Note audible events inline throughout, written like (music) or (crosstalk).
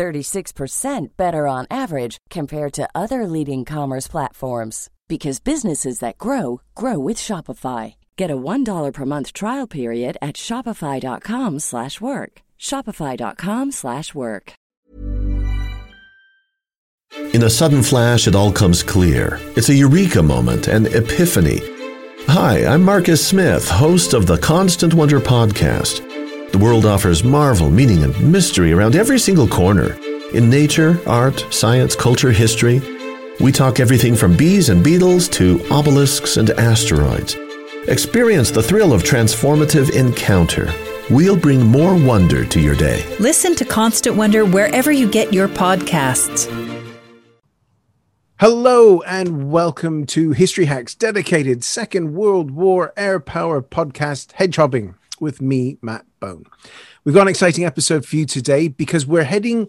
36% better on average compared to other leading commerce platforms because businesses that grow grow with Shopify. Get a $1 per month trial period at shopify.com/work. shopify.com/work. In a sudden flash it all comes clear. It's a eureka moment, an epiphany. Hi, I'm Marcus Smith, host of the Constant Wonder podcast. The world offers marvel, meaning, and mystery around every single corner. In nature, art, science, culture, history, we talk everything from bees and beetles to obelisks and asteroids. Experience the thrill of transformative encounter. We'll bring more wonder to your day. Listen to Constant Wonder wherever you get your podcasts. Hello and welcome to History Hacks dedicated Second World War air power podcast Hedgehogging with me, Matt Bone. We've got an exciting episode for you today because we're heading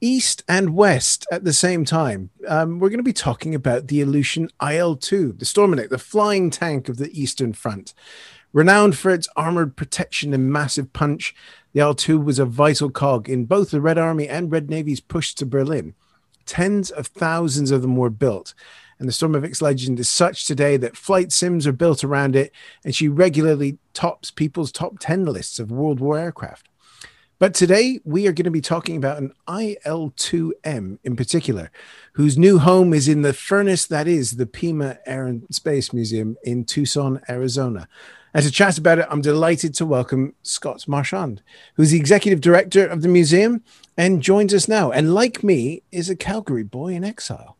east and west at the same time. Um, we're going to be talking about the Ilyushin IL-2, the Sturmovik, the flying tank of the Eastern Front. Renowned for its armored protection and massive punch, the IL-2 was a vital cog in both the Red Army and Red Navy's push to Berlin. Tens of thousands of them were built, and the Stormovik's legend is such today that flight sims are built around it, and she regularly tops people's top 10 lists of World War aircraft. But today we are going to be talking about an IL-2M in particular, whose new home is in the furnace that is the Pima Air and Space Museum in Tucson, Arizona. And to chat about it, I'm delighted to welcome Scott Marchand, who's the executive director of the museum and joins us now. And like me, is a Calgary boy in exile.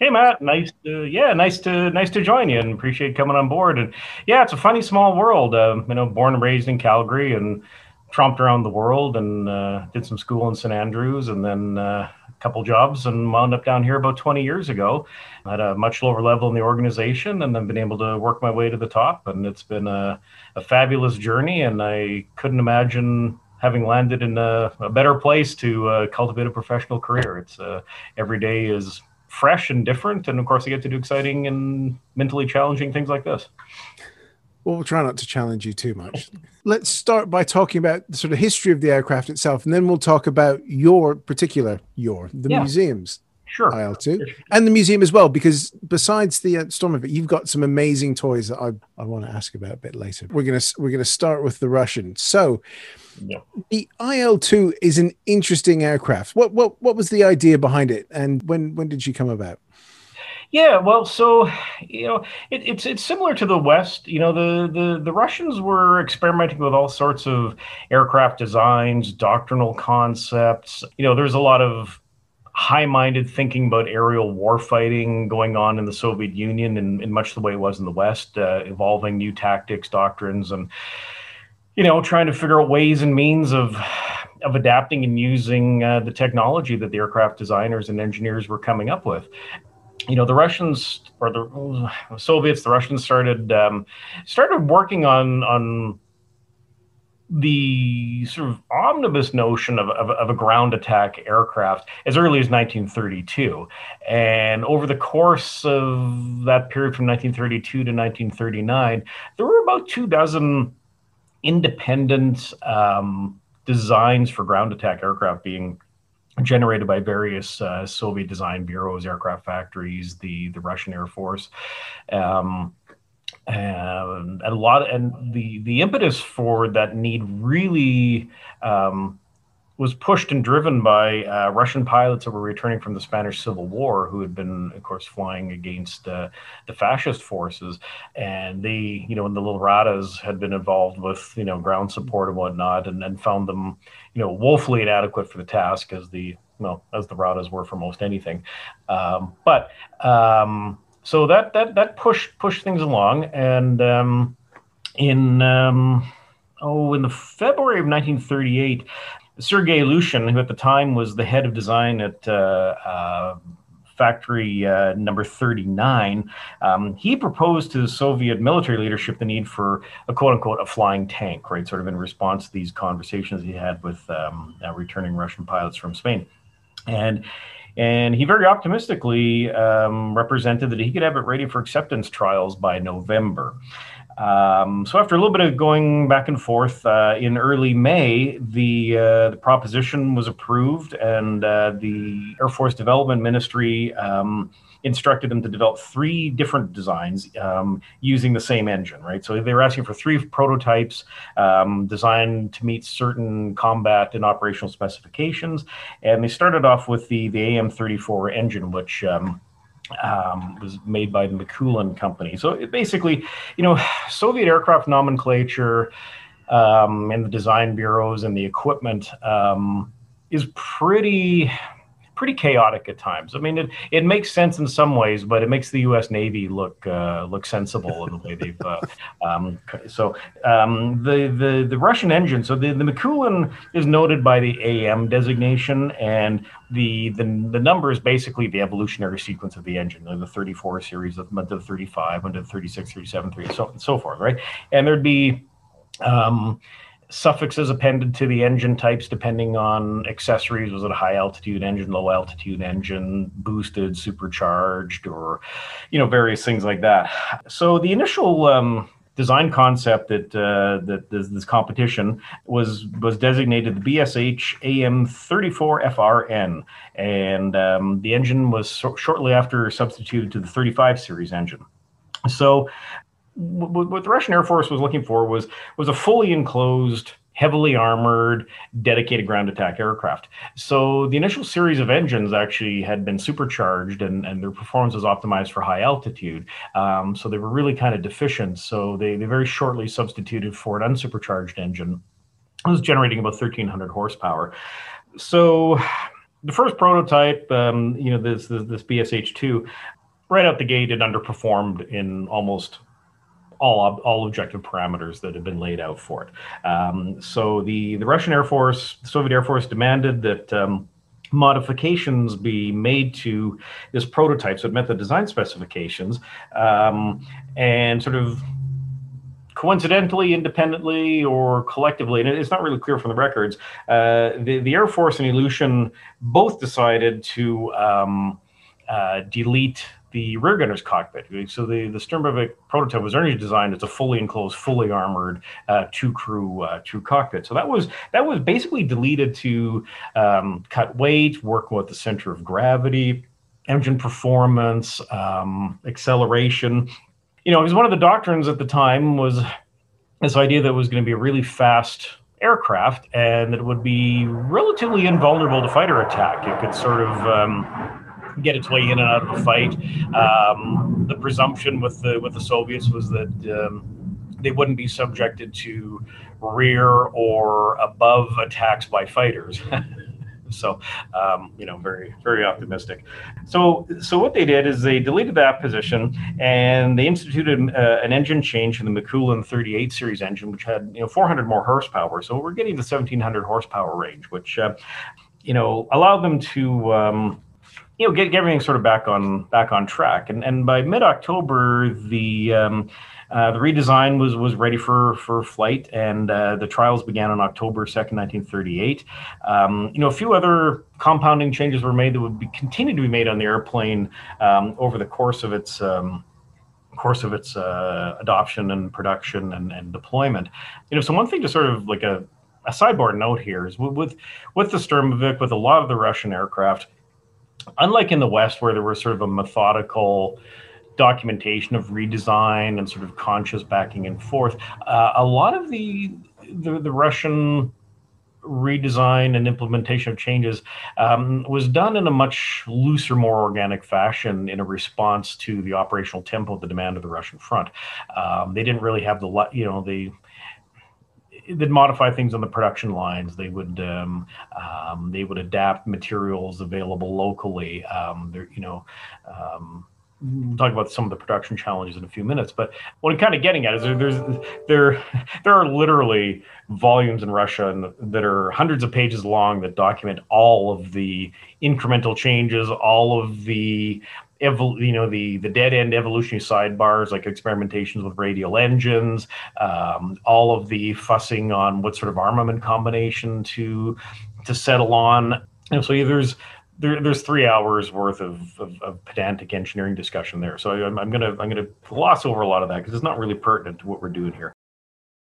Hey Matt, nice to yeah, nice to nice to join you, and appreciate coming on board. And yeah, it's a funny small world. Uh, you know, born and raised in Calgary, and tromped around the world and uh, did some school in St. Andrews and then uh, a couple jobs and wound up down here about 20 years ago at a much lower level in the organization and then been able to work my way to the top. And it's been a, a fabulous journey. And I couldn't imagine having landed in a, a better place to uh, cultivate a professional career. It's uh, every day is fresh and different. And of course, I get to do exciting and mentally challenging things like this. Well, we'll try not to challenge you too much. Let's start by talking about the sort of history of the aircraft itself, and then we'll talk about your particular your the yeah. museums. Sure. IL2 and the museum as well, because besides the uh, Stormovik, you've got some amazing toys that I, I want to ask about a bit later. We're gonna we're gonna start with the Russian. So, yeah. the IL2 is an interesting aircraft. What what what was the idea behind it, and when when did she come about? Yeah, well, so you know, it, it's it's similar to the West. You know, the, the the Russians were experimenting with all sorts of aircraft designs, doctrinal concepts. You know, there's a lot of high-minded thinking about aerial warfighting going on in the Soviet Union, in, in much the way it was in the West, uh, evolving new tactics, doctrines, and you know, trying to figure out ways and means of of adapting and using uh, the technology that the aircraft designers and engineers were coming up with. You know the Russians or the Soviets, the Russians started um, started working on on the sort of omnibus notion of, of, of, a ground attack aircraft as early as 1932. And over the course of that period from 1932 to 1939, there were about two dozen independent um, designs for ground attack aircraft being generated by various uh, Soviet design bureaus, aircraft factories, the the Russian Air Force. Um, and a lot, and the the impetus for that need really um, was pushed and driven by uh, Russian pilots that were returning from the Spanish Civil War, who had been, of course, flying against uh, the fascist forces, and they, you know, and the little Ratas had been involved with, you know, ground support and whatnot, and, and found them, you know, woefully inadequate for the task, as the well, as the Ratas were for most anything. Um, but um, so that that that pushed pushed things along, and um, in um, oh, in the February of 1938, Sergei Ilyushin, who at the time was the head of design at uh, uh, factory uh, number 39, um, he proposed to the Soviet military leadership the need for a quote unquote a flying tank, right? Sort of in response to these conversations he had with um, uh, returning Russian pilots from Spain. And and he very optimistically um, represented that he could have it ready for acceptance trials by November. Um, so after a little bit of going back and forth, uh, in early May, the uh, the proposition was approved, and uh, the Air Force Development Ministry um, instructed them to develop three different designs um, using the same engine. Right, so they were asking for three prototypes um, designed to meet certain combat and operational specifications, and they started off with the the AM-34 engine, which um, um, was made by the Mikulin company. So it basically, you know, Soviet aircraft nomenclature um, and the design bureaus and the equipment um, is pretty pretty chaotic at times. I mean, it, it makes sense in some ways, but it makes the U.S. Navy look uh, look sensible in the way they've. Uh, (laughs) um, so um, the the the Russian engine. So the the Mikulin is noted by the AM designation, and the the the number is basically the evolutionary sequence of the engine. The 34 series, the 35, the 36, 37, 3, so and so forth, right? And there'd be um, suffixes appended to the engine types depending on accessories. Was it a high altitude engine, low altitude engine, boosted, supercharged, or you know various things like that. So the initial um, design concept that uh, that this, this, competition was was designated the BSH AM34FRN, and um, the engine was so- shortly after substituted to the 35 series engine. So what the Russian Air Force was looking for was was a fully enclosed, heavily armored, dedicated ground attack aircraft. So the initial series of engines actually had been supercharged, and, and their performance was optimized for high altitude. Um, so they were really kind of deficient. So they, they very shortly substituted for an unsupercharged engine. It was generating about 1,300 horsepower. So the first prototype, um, you know, this, this, this BSH two, right out the gate, it underperformed in almost all all objective parameters that have been laid out for it. Um, so the the Russian Air Force, the Soviet Air Force, demanded that. Um, modifications be made to this prototype so it met the design specifications um, and sort of coincidentally, independently, or collectively, and it's not really clear from the records, uh, the, the Air Force and Ilyushin both decided to um, uh, delete the rear gunner's cockpit. So the the Sternberg prototype was originally designed as a fully enclosed, fully armored uh, two crew uh, two cockpit. So that was that was basically deleted to um, cut weight, work with the center of gravity, engine performance, um, acceleration. You know, it was one of the doctrines at the time was this idea that it was going to be a really fast aircraft and that it would be relatively invulnerable to fighter attack. It could sort of um, get its way in and out of the fight. Um, the presumption with the with the Soviets was that um, they wouldn't be subjected to rear or above attacks by fighters. (laughs) so um, you know very very optimistic so so what they did is they deleted that position and they instituted uh, an engine change in the Mikulin 38 series engine which had you know 400 more horsepower so we're getting the 1700 horsepower range which uh, you know allowed them to um, you know, get, get everything sort of back on back on track. And and by mid October, the um, uh, the redesign was was ready for for flight, and uh, the trials began on October second, nineteen thirty eight. Um, you know, a few other compounding changes were made that would be continue to be made on the airplane um, over the course of its. Um, course of its uh, adoption and production and, and deployment you know so one thing to sort of like a, a sideboard note here is with, with the Sturmovik, with a lot of the Russian aircraft, unlike in the West, where there was sort of a methodical documentation of redesign and sort of conscious backing and forth, uh, a lot of the, the, the Russian redesign and implementation of changes um, was done in a much looser, more organic fashion in a response to the operational tempo, of the demand of the Russian front. Um, they didn't really have the, you know, the they'd modify things on the production lines. They would um, um, they would adapt materials available locally. Um, you know, um, we'll talk about some of the production challenges in a few minutes. But what I'm kind of getting at is there, there's there (laughs) there are literally volumes in Russia that are hundreds of pages long that document all of the incremental changes, all of the evol- you know the the dead end evolutionary sidebars like experimentations with radial engines, um, all of the fussing on what sort of armament combination to to settle on. And so there's there, there's three hours worth of, of, of, pedantic engineering discussion there. So I'm, I'm gonna I'm gonna gloss over a lot of that because it's not really pertinent to what we're doing here.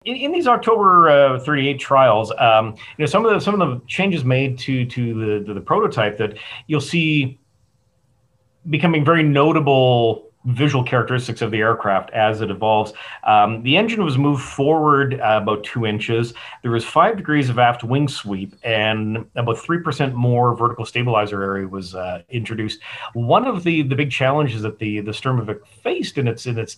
In, in these October uh, 38 trials, um, you know some of the some of the changes made to to the to the prototype that you'll see becoming very notable visual characteristics of the aircraft as it evolves. Um, the engine was moved forward uh, about two inches. There was five degrees of aft wing sweep, and about three percent more vertical stabilizer area was uh, introduced. One of the the big challenges that the the Sturmovik faced in its in its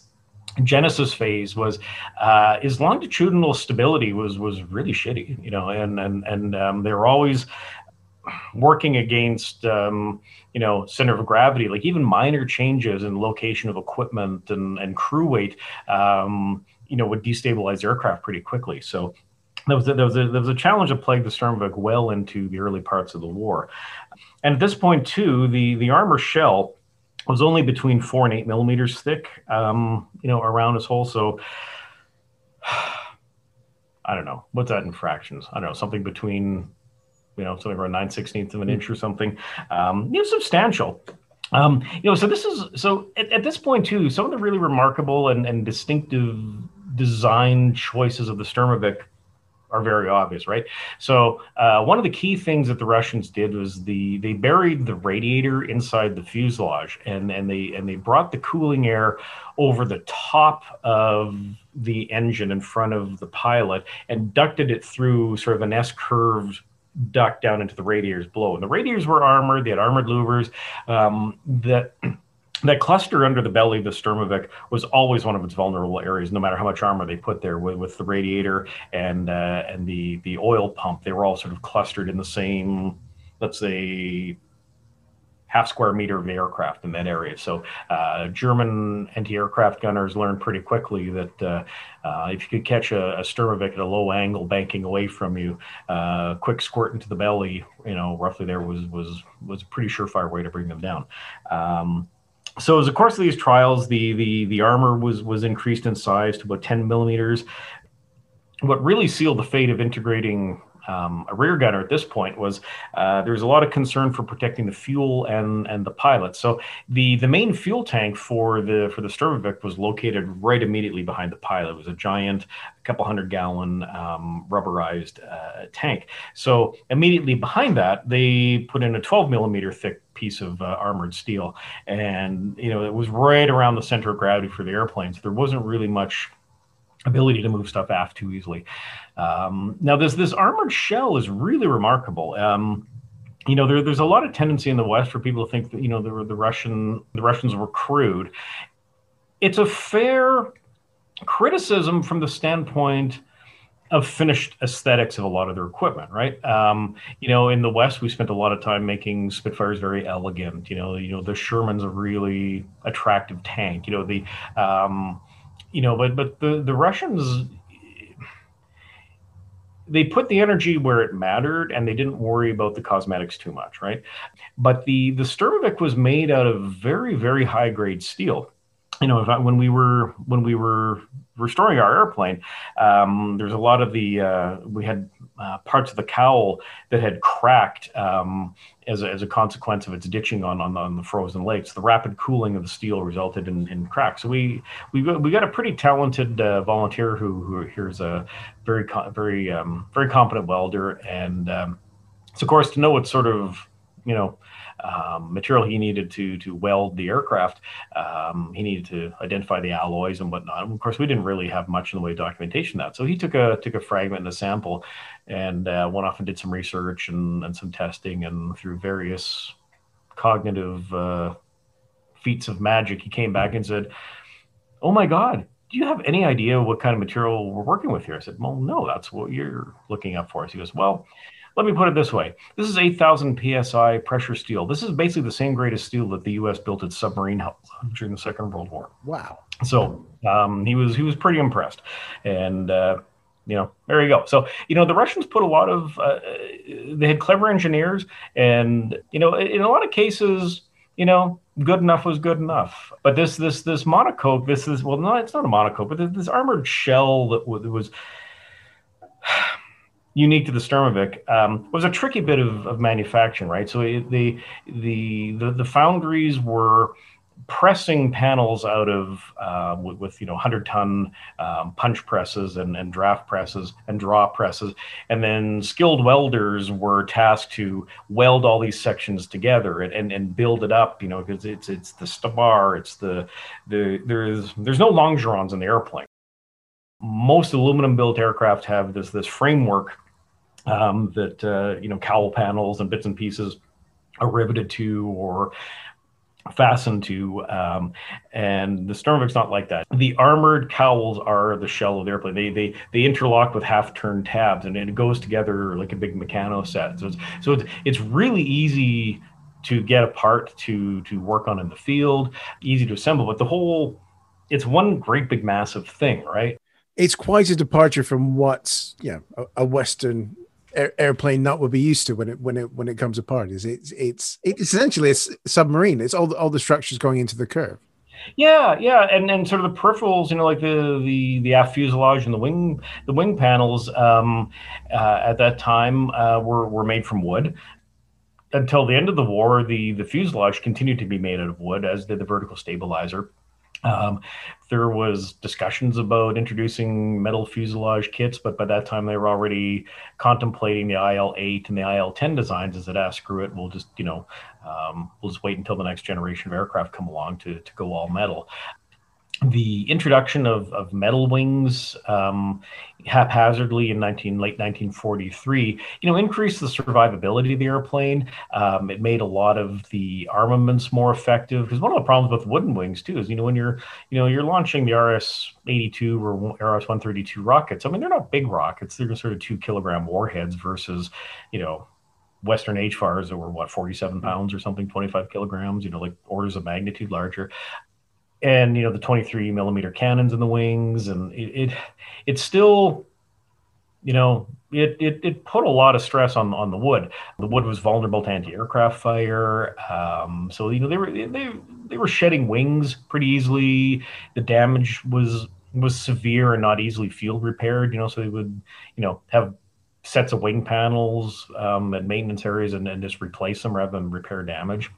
genesis phase was uh, his longitudinal stability was was really shitty, you know, and and and um, they were always working against um, you know center of gravity like even minor changes in location of equipment and, and crew weight um, you know would destabilize aircraft pretty quickly. So there was, a, there, was a, there was a challenge that plagued the Sturmovik well into the early parts of the war. And at this point too the the armor shell was only between four and eight millimeters thick um, you know around his hull. So (sighs) I don't know what's that in fractions. I don't know something between you know, something around nine sixteenths of an inch or something. Um, you know, substantial. Um, you know, so this is so at, at, this point too. Some of the really remarkable and, and distinctive design choices of the Sturmovik are very obvious, right? So uh, one of the key things that the Russians did was the they buried the radiator inside the fuselage, and and they and they brought the cooling air over the top of the engine in front of the pilot and ducted it through sort of an S curved duct down into the radiators below. And the radiators were armored; they had armored louvers. Um, that (clears throat) that cluster under the belly of the Sturmovik was always one of its vulnerable areas, no matter how much armor they put there with, with the radiator and uh, and the the oil pump. They were all sort of clustered in the same, let's say, half square meter of aircraft in that area. So uh, German anti-aircraft gunners learned pretty quickly that uh, uh, if you could catch a, a Sturmovik at a low angle banking away from you, uh, quick squirt into the belly, you know, roughly there was was was a pretty surefire way to bring them down. Um, so as a course of these trials, the the the armor was was increased in size to about 10 millimeters. What really sealed the fate of integrating um, a rear gunner at this point was uh, there was a lot of concern for protecting the fuel and and the pilot. So the the main fuel tank for the for the Sturmovik was located right immediately behind the pilot. It was a giant, a couple hundred gallon um, rubberized uh, tank. So immediately behind that, they put in a 12 millimeter thick piece of uh, armored steel, and you know it was right around the center of gravity for the airplane. So there wasn't really much ability to move stuff aft too easily. Um, now, this this armored shell is really remarkable. Um, you know, there, there's a lot of tendency in the West for people to think that you know the, the Russian the Russians were crude. It's a fair criticism from the standpoint of finished aesthetics of a lot of their equipment, right? Um, you know, in the West, we spent a lot of time making Spitfires very elegant. You know, you know the Sherman's a really attractive tank. You know the um, you know, but but the the Russians they put the energy where it mattered and they didn't worry about the cosmetics too much, right? But the the Sturmovik was made out of very very high grade steel. You know, I, when we were when we were restoring our airplane, um, there's a lot of the uh, we had uh, parts of the cowl that had cracked um, as, a, as a consequence of its ditching on, on, on the frozen lakes. The rapid cooling of the steel resulted in, in cracks. So we we we got a pretty talented uh, volunteer who who here's a very very um, very competent welder, and um, so of course to know what sort of you know um, material he needed to to weld the aircraft. Um, he needed to identify the alloys and whatnot. And of course, we didn't really have much in the way of documentation that. So he took a took a fragment and a sample, and uh, went off and did some research and, and some testing, and through various cognitive uh, feats of magic, he came back and said, "Oh my God." Do you have any idea what kind of material we're working with here? I said, Well, no, that's what you're looking up for. He goes, Well, let me put it this way: this is 8,000 psi pressure steel. This is basically the same grade of steel that the U.S. built its submarine hulls during the Second World War. Wow. So um, he was he was pretty impressed, and uh, you know there you go. So you know the Russians put a lot of uh, they had clever engineers, and you know in a lot of cases, you know good enough was good enough. But this this this monocoque, this is well, no, it's not a monocoque, but this armored shell that was, was unique to the Sturmovik um, was a tricky bit of, of manufacturing, right? So it, the, the the the foundries were pressing panels out of uh, with, with, you know 100 ton um, punch presses and, and draft presses and draw presses and then skilled welders were tasked to weld all these sections together and, and, and build it up you know because it's it's the spar it's the the there's there's no longerons in the airplane most aluminum built aircraft have this this framework um, that uh, you know cowl panels and bits and pieces are riveted to or fastened to um, and the Sturmovik's not like that. The armored cowls are the shell of the airplane. They they they interlock with half turn tabs and it goes together like a big Meccano set. So it's so it's, it's really easy to get apart to to work on in the field easy to assemble but the whole it's one great big massive thing right it's quite a departure from what's yeah a, a western air, airplane nut would be used to when it when it when it comes apart. Is it's it's it's essentially a submarine. It's all the, all the structures going into the curve. Yeah, yeah, and and sort of the peripherals, you know, like the the the aft fuselage and the wing the wing panels um, uh, at that time uh, were were made from wood. Until the end of the war, the the fuselage continued to be made out of wood, as did the vertical stabilizer. Um, there was discussions about introducing metal fuselage kits, but by that time they were already contemplating the IL-8 and the IL-10 designs. As it, ah, screw it, we'll just you know um, we'll just wait until the next generation of aircraft come along to to go all metal the introduction of, of metal wings um, haphazardly in 19, late 1943, you know, increased the survivability of the airplane. Um, it made a lot of the armaments more effective because one of the problems with wooden wings too is, you know, when you're, you know, you're launching the RS-82 or RS-132 rockets. I mean, they're not big rockets; they're sort of two kilogram warheads versus, you know, Western HVARs that were what 47 pounds or something, 25 kilograms, you know, like orders of magnitude larger and you know the 23 millimeter cannons in the wings and it, it still you know it, it it put a lot of stress on on the wood. The wood was vulnerable to anti-aircraft fire um, so you know they were they, they were shedding wings pretty easily. The damage was was severe and not easily field repaired you know so they would you know have sets of wing panels um, at maintenance areas and, and just replace them rather than repair damage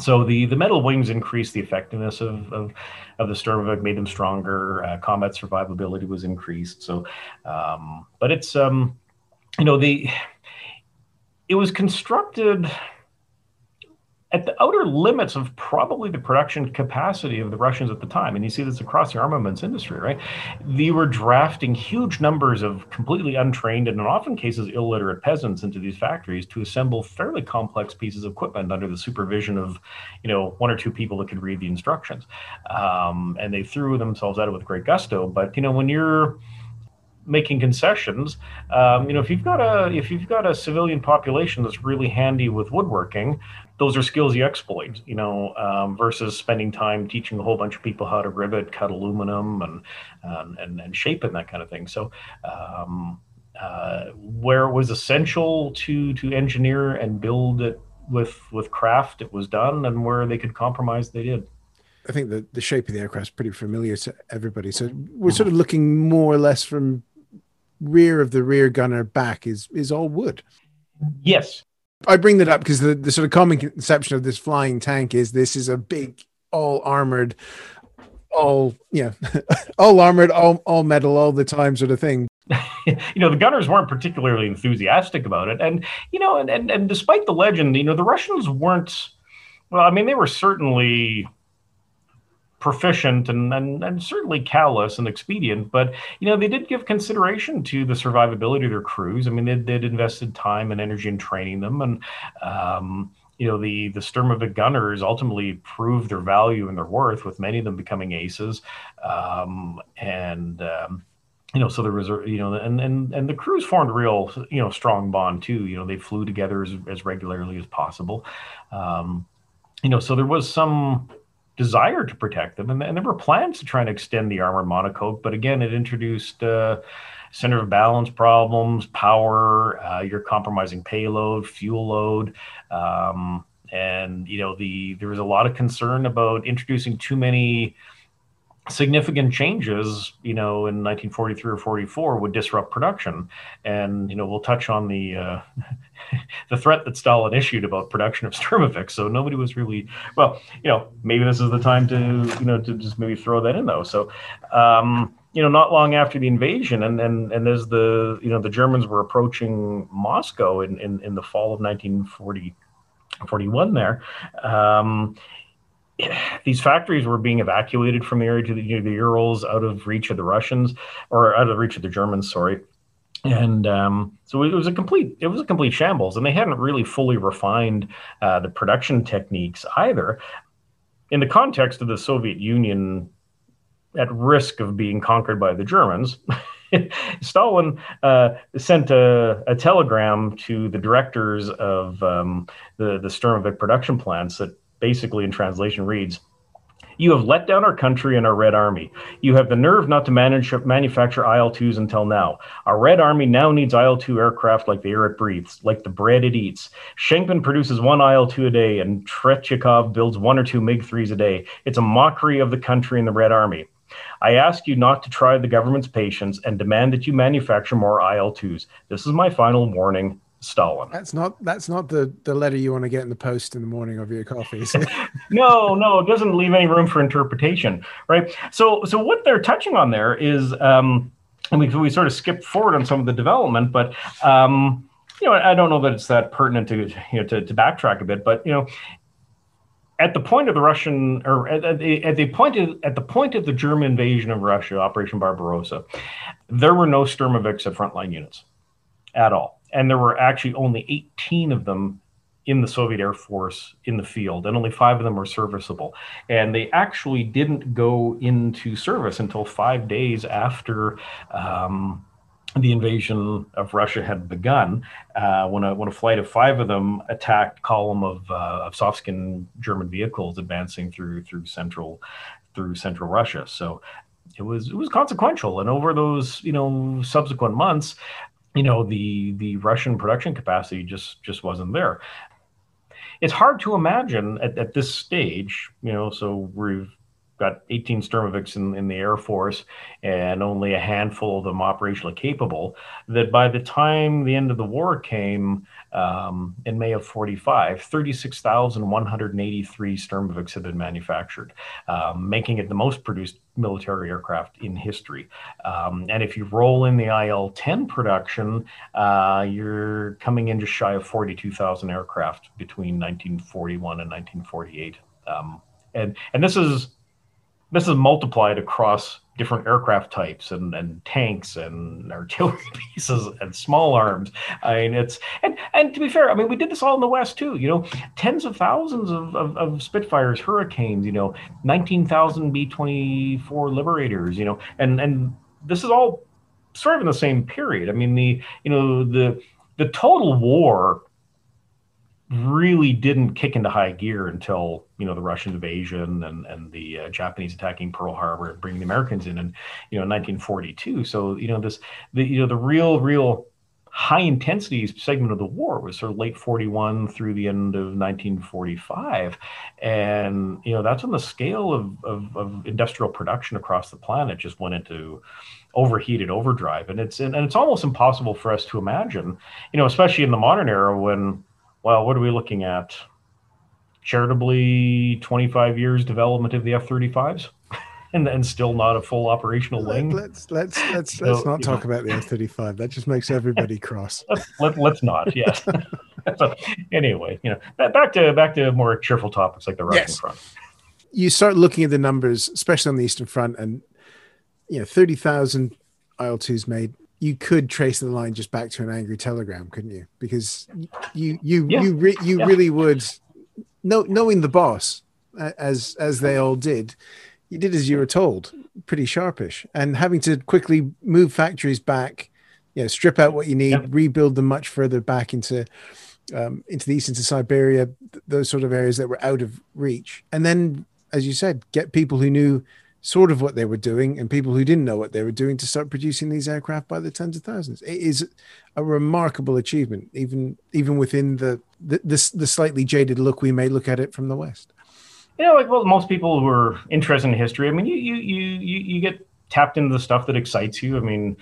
so the, the metal wings increased the effectiveness of, of, of the Sturmovik, made them stronger. Uh, combat survivability was increased. So, um, but it's um, you know the it was constructed at the outer limits of probably the production capacity of the Russians at the time. And you see this across the armaments industry, right? They were drafting huge numbers of completely untrained and in often cases illiterate peasants into these factories to assemble fairly complex pieces of equipment under the supervision of, you know, one or two people that could read the instructions. Um, and they threw themselves at it with great gusto. But, you know, when you're making concessions. Um, you know, if you've got a if you've got a civilian population that's really handy with woodworking, those are skills you exploit. You know, um, versus spending time teaching a whole bunch of people how to rivet, cut aluminum, and um, and and shape and that kind of thing. So. Um, uh, where it was essential to to engineer and build it with with craft, it was done, and where they could compromise, they did. I think the, the shape of the aircraft is pretty familiar to everybody. So we're sort of looking more or less from rear of the rear gunner back is is all wood. Yes. I bring that up because the, the sort of common conception of this flying tank is this is a big, all armored, all yeah, (laughs) all armored, all all metal all the time sort of thing. (laughs) you know, the gunners weren't particularly enthusiastic about it, and you know, and and, and despite the legend, you know, the Russians weren't. Well, I mean, they were certainly proficient and, and, and certainly callous and expedient, but you know they did give consideration to the survivability of their crews. I mean, they did invested time and energy in training them, and um, you know the the Sturmovik gunners ultimately proved their value and their worth, with many of them becoming aces, um, and um, you know, so there was you know, and and and the crews formed a real, you know, strong bond too. You know, they flew together as, as regularly as possible. Um, you know, so there was some desire to protect them, and, and, there were plans to try and extend the armored monocoque, but again, it introduced uh, center of balance problems, power. Uh, you're compromising payload, fuel load. Um, and you know the there was a lot of concern about introducing too many significant changes, you know, in 1943 or 44 would disrupt production. And, you know, we'll touch on the uh, (laughs) the threat that Stalin issued about production of Sturmovik. So nobody was really, well, you know, maybe this is the time to, you know, to just maybe throw that in though. So, um, you know, not long after the invasion and, and, and as the, you know, the Germans were approaching Moscow in, in, in the fall of 1940, 41 there, um, these factories were being evacuated from the area to the, you know, the Urals out of reach of the Russians or out of reach of the Germans, sorry. And um, so it was a complete it was a complete shambles, and they hadn't really fully refined uh, the production techniques either. In the context of the Soviet Union at risk of being conquered by the Germans, (laughs) Stalin uh, sent a, a, telegram to the directors of um, the the Sturmovik production plants that basically in translation reads you have let down our country and our Red Army. You have the nerve not to manage, manufacture IL 2s until now. Our Red Army now needs IL 2 aircraft like the air it breathes, like the bread it eats. Schenkman produces one IL 2 a day, and Tretyakov builds one or two MiG 3s a day. It's a mockery of the country and the Red Army. I ask you not to try the government's patience and demand that you manufacture more IL 2s. This is my final warning. Stalin. That's not that's not the the letter you want to get in the post in the morning of your coffee. (laughs) no, no, it doesn't leave any room for interpretation, right? So so what they're touching on there is, um, and we we sort of skip forward on some of the development, but um, you know I don't know that it's that pertinent to you know to, to backtrack a bit, but you know at the point of the Russian, or at, the, at the point of, at the point of the German invasion of Russia, Operation Barbarossa, there were no Sturmoviks at frontline units at all and there were actually only 18 of them in the Soviet Air Force in the field, and only five of them were serviceable. And they actually didn't go into service until five days after. Um, the invasion of Russia had begun uh, when, a, when a flight of five of them attacked column of, uh, of soft-skinned German vehicles advancing through through central through central Russia. So it was it was consequential, and over those you know subsequent months, you know the the Russian production capacity just just wasn't there. It's hard to imagine at, at this stage, you know. So we've got 18 Sturmoviks in, in the Air Force and only a handful of them operationally capable. That by the time the end of the war came, um, in May of 45, 36,183 Sturmoviks had been manufactured, um, making it the most produced military aircraft in history. Um, and if you roll in the IL 10 production, uh, you're coming in just shy of 42,000 aircraft between 1941 and 1948. Um, and, and this is this is multiplied across different aircraft types and, and tanks and artillery (laughs) pieces and small arms. I mean, it's and and to be fair, I mean, we did this all in the West too. You know, tens of thousands of, of, of Spitfires, Hurricanes. You know, nineteen thousand B twenty four Liberators. You know, and and this is all sort of in the same period. I mean, the you know the the total war really didn't kick into high gear until you know the Russian invasion and and the uh, Japanese attacking Pearl Harbor and bringing the Americans in in you know 1942. So you know this the you know the real real high intensity segment of the war was sort of late 41 through the end of 1945 and you know that's when the scale of, of, of industrial production across the planet just went into overheated overdrive and it's and it's almost impossible for us to imagine you know especially in the modern era when well, what are we looking at? Charitably 25 years development of the F 35s? (laughs) and then still not a full operational wing. Let's let's let's so, let's not talk know. about the F thirty five. That just makes everybody cross. (laughs) let, let's not. Yes. (laughs) so, anyway, you know, back to back to more cheerful topics like the Russian yes. front. You start looking at the numbers, especially on the Eastern Front, and you know, thirty thousand IL twos made you could trace the line just back to an angry telegram, couldn't you? Because you you yeah. you re- you yeah. really would know, knowing the boss as as they all did, you did as you were told. pretty sharpish. And having to quickly move factories back, you know, strip out what you need, yep. rebuild them much further back into um, into the east, into Siberia, those sort of areas that were out of reach, and then, as you said, get people who knew sort of what they were doing and people who didn't know what they were doing to start producing these aircraft by the tens of thousands. It is a remarkable achievement, even even within the the, the, the slightly jaded look we may look at it from the West. You know, like well, most people who are interested in history, I mean, you you you you get tapped into the stuff that excites you. I mean,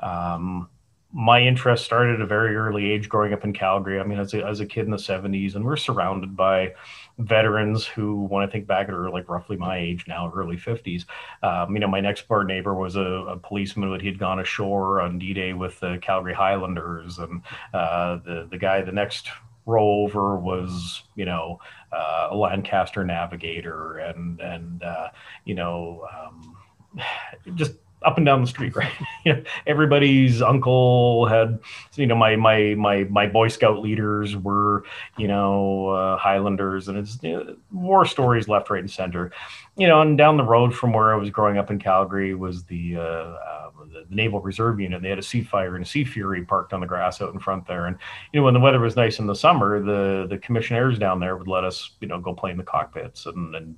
um, my interest started at a very early age growing up in Calgary. I mean, as a, as a kid in the 70s, and we're surrounded by veterans who, when I think back, at are like roughly my age now, early 50s. Um, you know, my next door neighbor was a, a policeman but he'd gone ashore on D Day with the Calgary Highlanders, and uh, the, the guy the next row over was, you know, uh, a Lancaster navigator, and, and uh, you know, um, (sighs) just up and down the street, (laughs) right? you know, everybody's uncle had, you know, my my my my Boy Scout leaders were, you know, uh, Highlanders, and it's you know, war stories left, right, and center. You know, and down the road from where I was growing up in Calgary was the, uh, uh, the, Naval Reserve Unit. They had a Seafire and a Sea Fury parked on the grass out in front there, and you know, when the weather was nice in the summer, the the commissionaires down there would let us, you know, go play in the cockpits and and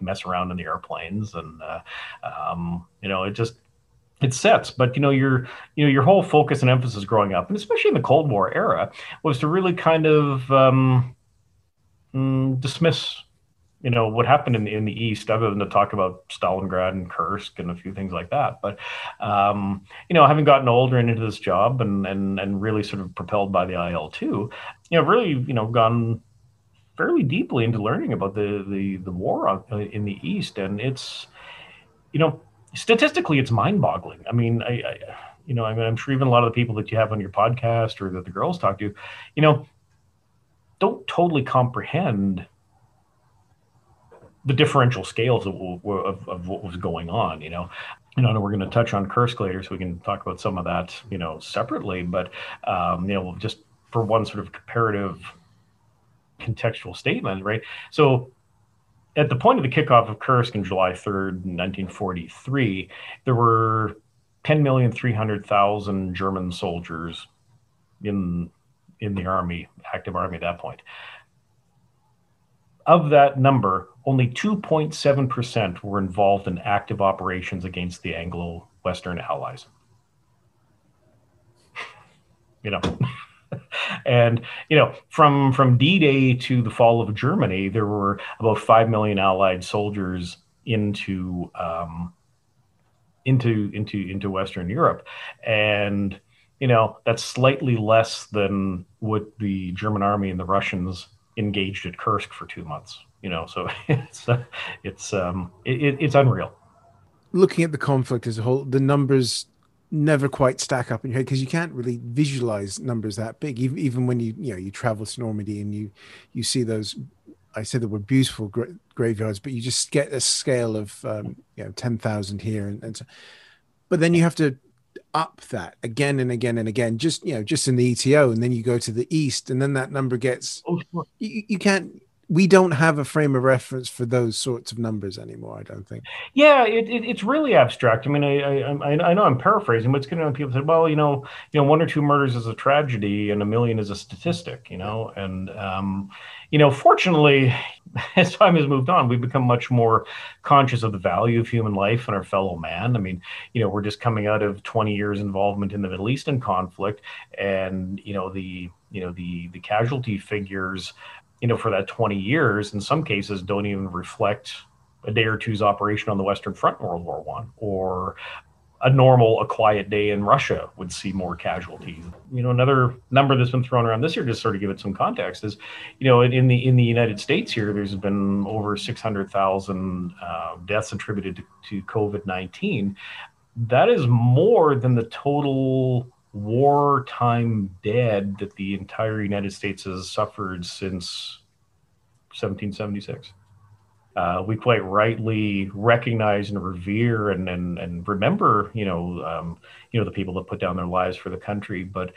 mess around in the airplanes and uh, um, you know it just it sets but you know your you know your whole focus and emphasis growing up and especially in the cold war era was to really kind of um, mm, dismiss you know what happened in the, in the east other than to talk about stalingrad and kursk and a few things like that. But um, you know having gotten older and into this job and and and really sort of propelled by the il2 you know really you know gone fairly deeply into learning about the the the war in the east. And it's you know statistically, it's mind-boggling. I mean, I, I you know, I mean, I'm sure even a lot of the people that you have on your podcast or that the girls talk to, you know, don't totally comprehend the differential scales of, of, of, what was going on. You know, you know, we're going to touch on Kursk later, so we can talk about some of that, you know, separately. But um, you know, just for one sort of comparative contextual statement, right? So at the point of the kickoff of Kursk in July 3rd, 1943, there were 10,300,000 German soldiers in in the army, active army at that point. Of that number, only 2.7% were involved in active operations against the Anglo-Western allies. (laughs) you know. (laughs) and you know, from from D-Day to the fall of Germany, there were about five million Allied soldiers into um, into into into Western Europe, and you know that's slightly less than what the German army and the Russians engaged at Kursk for two months. You know, so (laughs) it's it's um, it, it's unreal. Looking at the conflict as a whole, the numbers never quite stack up in your head because you can't really visualize numbers that big. Even, even when you you know you travel to normandy and you you see those i said there were beautiful gra- graveyards but you just get a scale of um, you know 10,000 here and, and so but then you have to up that again and again and again just you know just in the eto and then you go to the east and then that number gets oh, you, you can't we don't have a frame of reference for those sorts of numbers anymore. I don't think. Yeah, it, it, it's really abstract. I mean, I, I I know I'm paraphrasing, but it's going to people say, well, you know, you know, one or two murders is a tragedy, and a million is a statistic. You know, and um, you know, fortunately, (laughs) as time has moved on, we've become much more conscious of the value of human life and our fellow man. I mean, you know, we're just coming out of 20 years involvement in the Middle Eastern conflict, and you know the you know the the casualty figures you know, for that 20 years, in some cases, don't even reflect a day or two's operation on the Western Front in World War One, or a normal, a quiet day in Russia would see more casualties. You know, another number that's been thrown around this year, just sort of give it some context, is, you know, in the in the United States here, there's been over 600,000 uh, deaths attributed to, to COVID 19. That is more than the total wartime dead that the entire United States has suffered since 1776. Uh, we quite rightly recognize and revere and and, and remember, you know, um, you know the people that put down their lives for the country. But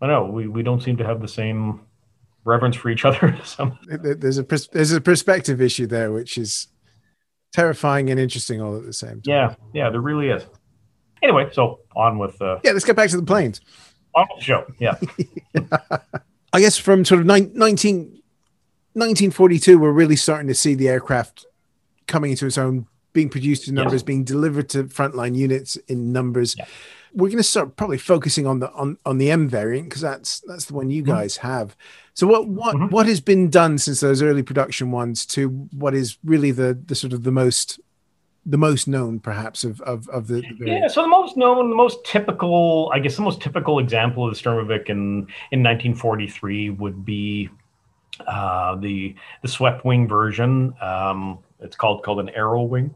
I don't know we, we don't seem to have the same reverence for each (laughs) other. there's a there's a perspective issue there, which is terrifying and interesting all at the same time. Yeah, yeah, there really is. Anyway, so on with uh, Yeah, let's get back to the planes. on with the show. Yeah, (laughs) I guess from sort of nine, 19, 1942, we're really starting to see the aircraft coming into its own, being produced in numbers, Yeah. being delivered to frontline units in numbers. Yeah. We're going to start probably focusing on the on, on the M variant because that's that's the one you Mm-hmm. guys have. So what what Mhm. what has been done since those early production ones to what is really the the sort of the most the most known perhaps of of, of the, the yeah. So the most known, the most typical, I guess, the most typical example of the Sturmovik in in 1943 would be uh, the the swept wing version. Um, it's called called an arrow wing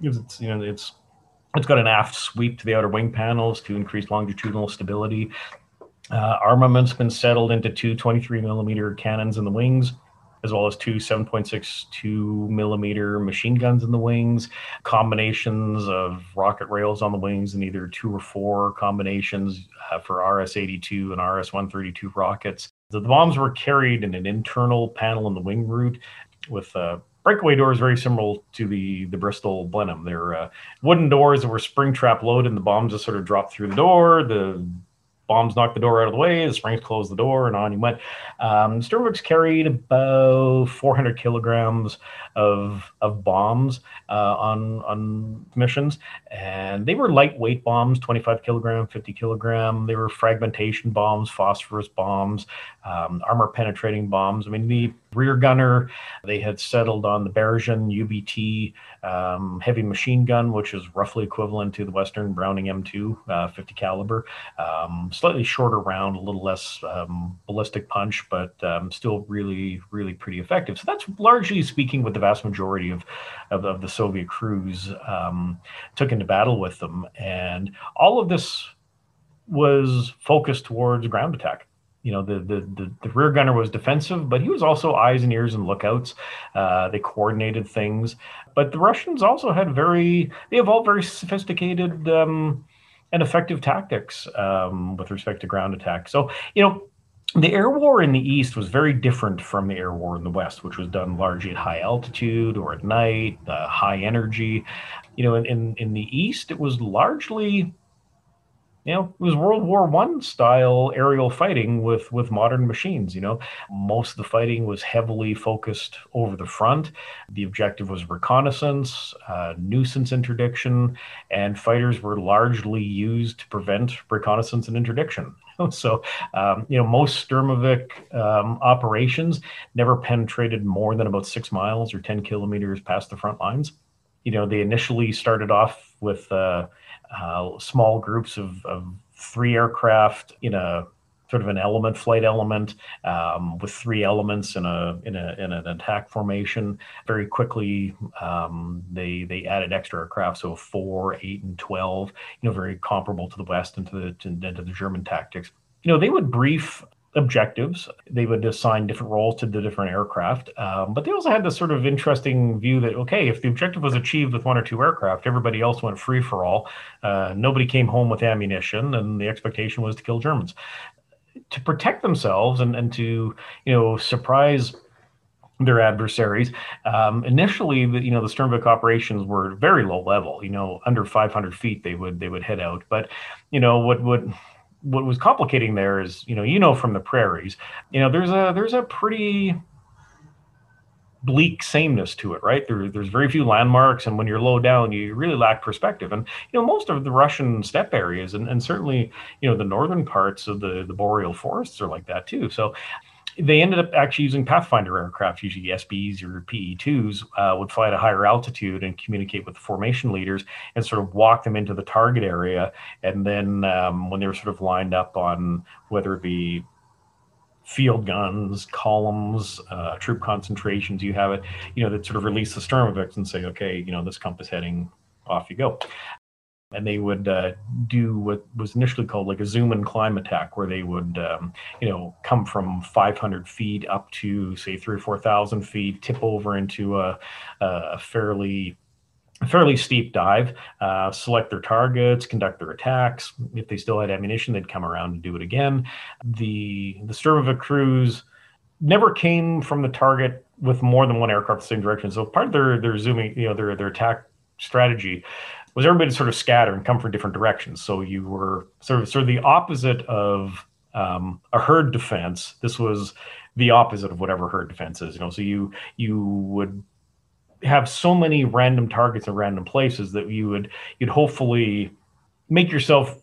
because it's you know it's it's got an aft sweep to the outer wing panels to increase longitudinal stability. Uh, armament's been settled into two 23 millimeter cannons in the wings, as well as two 7.62 millimeter machine guns in the wings, combinations of rocket rails on the wings in either two or four combinations uh, for RS 82 and RS 132 rockets. The, the bombs were carried in an internal panel in the wing root with uh, breakaway doors very similar to the, the Bristol Blenheim. They're uh, wooden doors that were spring trap loaded, and the bombs just sort of dropped through the door. The bombs knocked the door out of the way, the springs closed the door, and on you went. Um, Sturmoviks carried about 400 kilograms of of bombs uh, on on missions, and they were lightweight bombs, 25 kilogram, 50 kilogram. They were fragmentation bombs, phosphorus bombs, um, armor penetrating bombs. I mean, the rear gunner they had settled on the Berezin UBT um, heavy machine gun, which is roughly equivalent to the Western Browning M2 uh, 50 caliber. Um, slightly shorter round, a little less um, ballistic punch, but um, still really, really pretty effective. So that's largely speaking what the vast majority of, of, of the Soviet crews um, took into battle with them. And all of this was focused towards ground attack. You know, the, the, the, the rear gunner was defensive, but he was also eyes and ears and lookouts. Uh, they coordinated things. But the Russians also had very, they evolved very sophisticated um, and effective tactics um, with respect to ground attack. So, you know, the air war in the east was very different from the air war in the west, which was done largely at high altitude or at night, uh, high energy. You know, in, in, in the east, it was largely you know it was world war one style aerial fighting with with modern machines you know. Most of the fighting was heavily focused over the front. The objective was reconnaissance uh, nuisance interdiction and fighters were largely used to prevent reconnaissance and interdiction. (laughs) So um, you know most sturmovik um, operations never penetrated more than about six miles or 10 kilometers past the front lines. You know they initially started off with uh, uh, small groups of, of three aircraft in a sort of an element flight element um, with three elements in a in a in an attack formation. Very quickly, um, they they added extra aircraft, so four, eight, and twelve. You know, very comparable to the West and to the to, and to the German tactics. You know, they would brief objectives. They would assign different roles to the different aircraft. Um, but they also had this sort of interesting view that, okay, if the objective was achieved with one or two aircraft, everybody else went free for all. Uh, nobody came home with ammunition, and the expectation was to kill Germans. To protect themselves and, and to, you know, surprise their adversaries. Um, initially, the, you know, the Sturmovik operations were very low level. You know, under 500 feet, they would they would head out. But, you know, what would what was complicating there is, you know, you know from the prairies, you know, there's a there's a pretty bleak sameness to it, right? There, there's very few landmarks, and when you're low down, you really lack perspective. And you know, most of the Russian steppe areas, and, and certainly you know the northern parts of the the boreal forests are like that too. So they ended up actually using Pathfinder aircraft, usually SBs or PE2s, uh, would fly at a higher altitude and communicate with the formation leaders and sort of walk them into the target area. And then um, when they were sort of lined up on whether it be field guns, columns, uh, troop concentrations, you have it, you know, that sort of release the Sturmovik and say, okay, you know, this compass heading, off you go and they would uh, do what was initially called like a zoom and climb attack, where they would, um, you know, come from 500 feet up to say three or four thousand feet, tip over into a, a fairly fairly steep dive, uh, select their targets, conduct their attacks. If they still had ammunition, they'd come around and do it again. The the Sturmovik crews never came from the target with more than one aircraft in the same direction. So part of their their zooming, you know, their their attack strategy was everybody sort of scatter and come from different directions. So you were sort of sort of the opposite of um, a herd defense. This was the opposite of whatever herd defense is. You know, so you you would have so many random targets in random places that you would you'd hopefully make yourself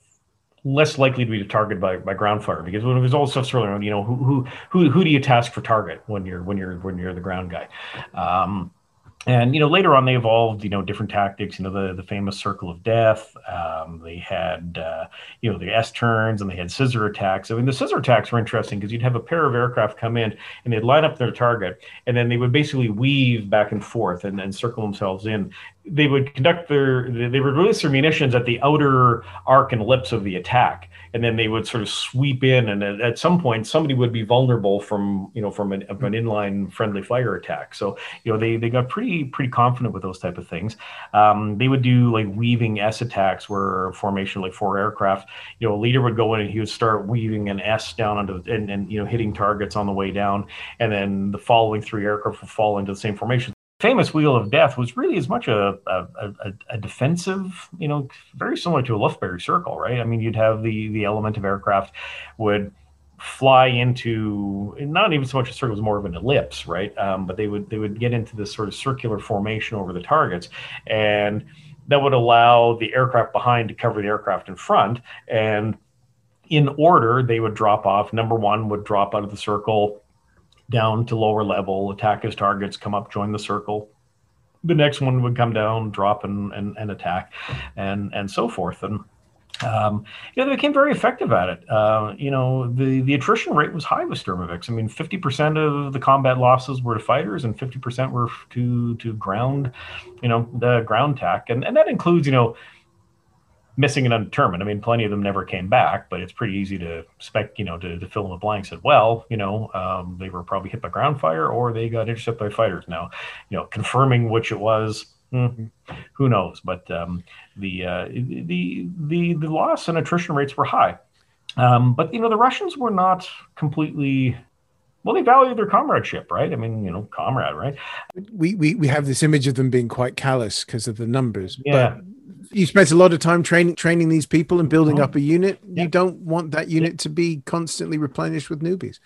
less likely to be targeted by, by ground fire because when there's all stuff swirling around, you know, who, who, who, who do you task for target when you're, when you're, when you're the ground guy? Um, and you know later on they evolved you know different tactics you know the the famous circle of death um, they had uh, you know the s turns and they had scissor attacks. I mean the scissor attacks were interesting because you'd have a pair of aircraft come in and they'd line up their target and then they would basically weave back and forth and then circle themselves in. They would conduct their they would release their munitions at the outer arc and lips of the attack and then they would sort of sweep in and at, at some point somebody would be vulnerable from you know from an, an inline friendly fire attack. So you know they they got pretty pretty confident with those type of things. Um, they would do like weaving s attacks where formation like four aircraft you know a leader would go in and he would start weaving an s down onto and, and you know hitting targets on the way down and then the following three aircraft would fall into the same formation famous wheel of death was really as much a, a, a, a, defensive you know very similar to a Lufbery circle right? I mean you'd have the the element of aircraft would fly into not even so much a circle was more of an ellipse right? Um, but they would they would get into this sort of circular formation over the targets and that would allow the aircraft behind to cover the aircraft in front and in order they would drop off. Number one would drop out of the circle down to lower level, attack his targets, come up, join the circle. The next one would come down, drop, and and, and attack, and and so forth. And um, you know, they became very effective at it. Uh, you know, the, the attrition rate was high with Sturmovik. I mean, 50% of the combat losses were to fighters and 50% were to, to ground, you know, the ground attack. And, and that includes, you know, missing and undetermined. I mean, plenty of them never came back, but it's pretty easy to spec, you know, to, to fill in the blanks. That well, you know, um, they were probably hit by ground fire or they got intercepted by fighters. Now, you know, confirming which it was, mm-hmm. who knows? But um, the, uh, the the the loss and attrition rates were high. Um, but you know, the Russians were not completely well, they value their comradeship, right? I mean, you know, comrade, right? We we we have this image of them being quite callous because of the numbers. Yeah. But you spent a lot of time training training these people and building mm-hmm. up a unit. Yeah. You don't want that unit to be constantly replenished with newbies.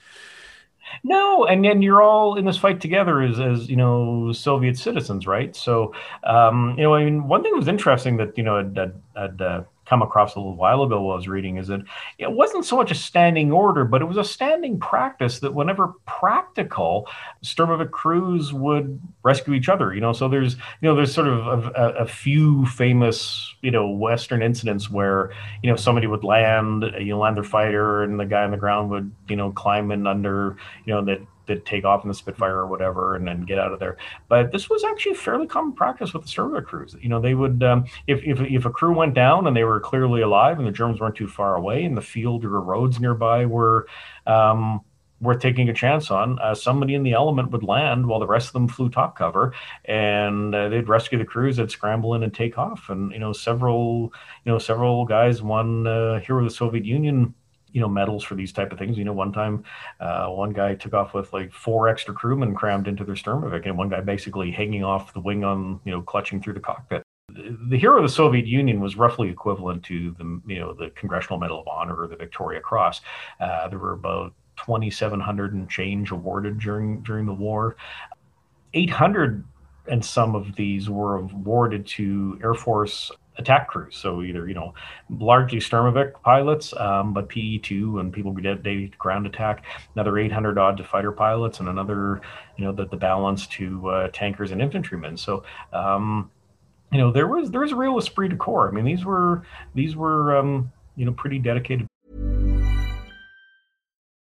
No, and then you're all in this fight together as, as you know, Soviet citizens, right? So, um, you know, I mean, one thing that was interesting that you know, had, had, uh, come across a little while ago while I was reading is that it wasn't so much a standing order, but it was a standing practice that whenever practical, Sturmovik crews would rescue each other. You know, so there's you know there's sort of a, a, few famous you know Western incidents where you know somebody would land, you know, land their fighter, and the guy on the ground would you know climb in under you know that take off in the Spitfire or whatever and then get out of there. But this was actually fairly common practice with the Sturmovik crews. You know, they would, um, if, if, if a crew went down and they were clearly alive and the Germans weren't too far away and the field or roads nearby were, um, worth taking a chance on. Uh, somebody in the element would land while the rest of them flew top cover, and uh, they'd rescue the crews. They'd scramble in and take off. And you know, several you know several guys won uh, Hero of the Soviet Union you know medals for these type of things. You know, one time, uh, one guy took off with like four extra crewmen crammed into their Sturmovik, and one guy basically hanging off the wing on you know clutching through the cockpit. The, hero of the Soviet Union was roughly equivalent to the you know the Congressional Medal of Honor or the Victoria Cross. Uh, there were about 2,700 and change awarded during during the war. 800 and some of these were awarded to Air Force attack crews. So either you know largely Sturmovik pilots, um, but PE two and people get day ground attack. Another 800 odd to fighter pilots, and another you know the, the balance to uh, tankers and infantrymen. So. Um, you know there was there was a real esprit de corps. I mean these were these were um, you know pretty dedicated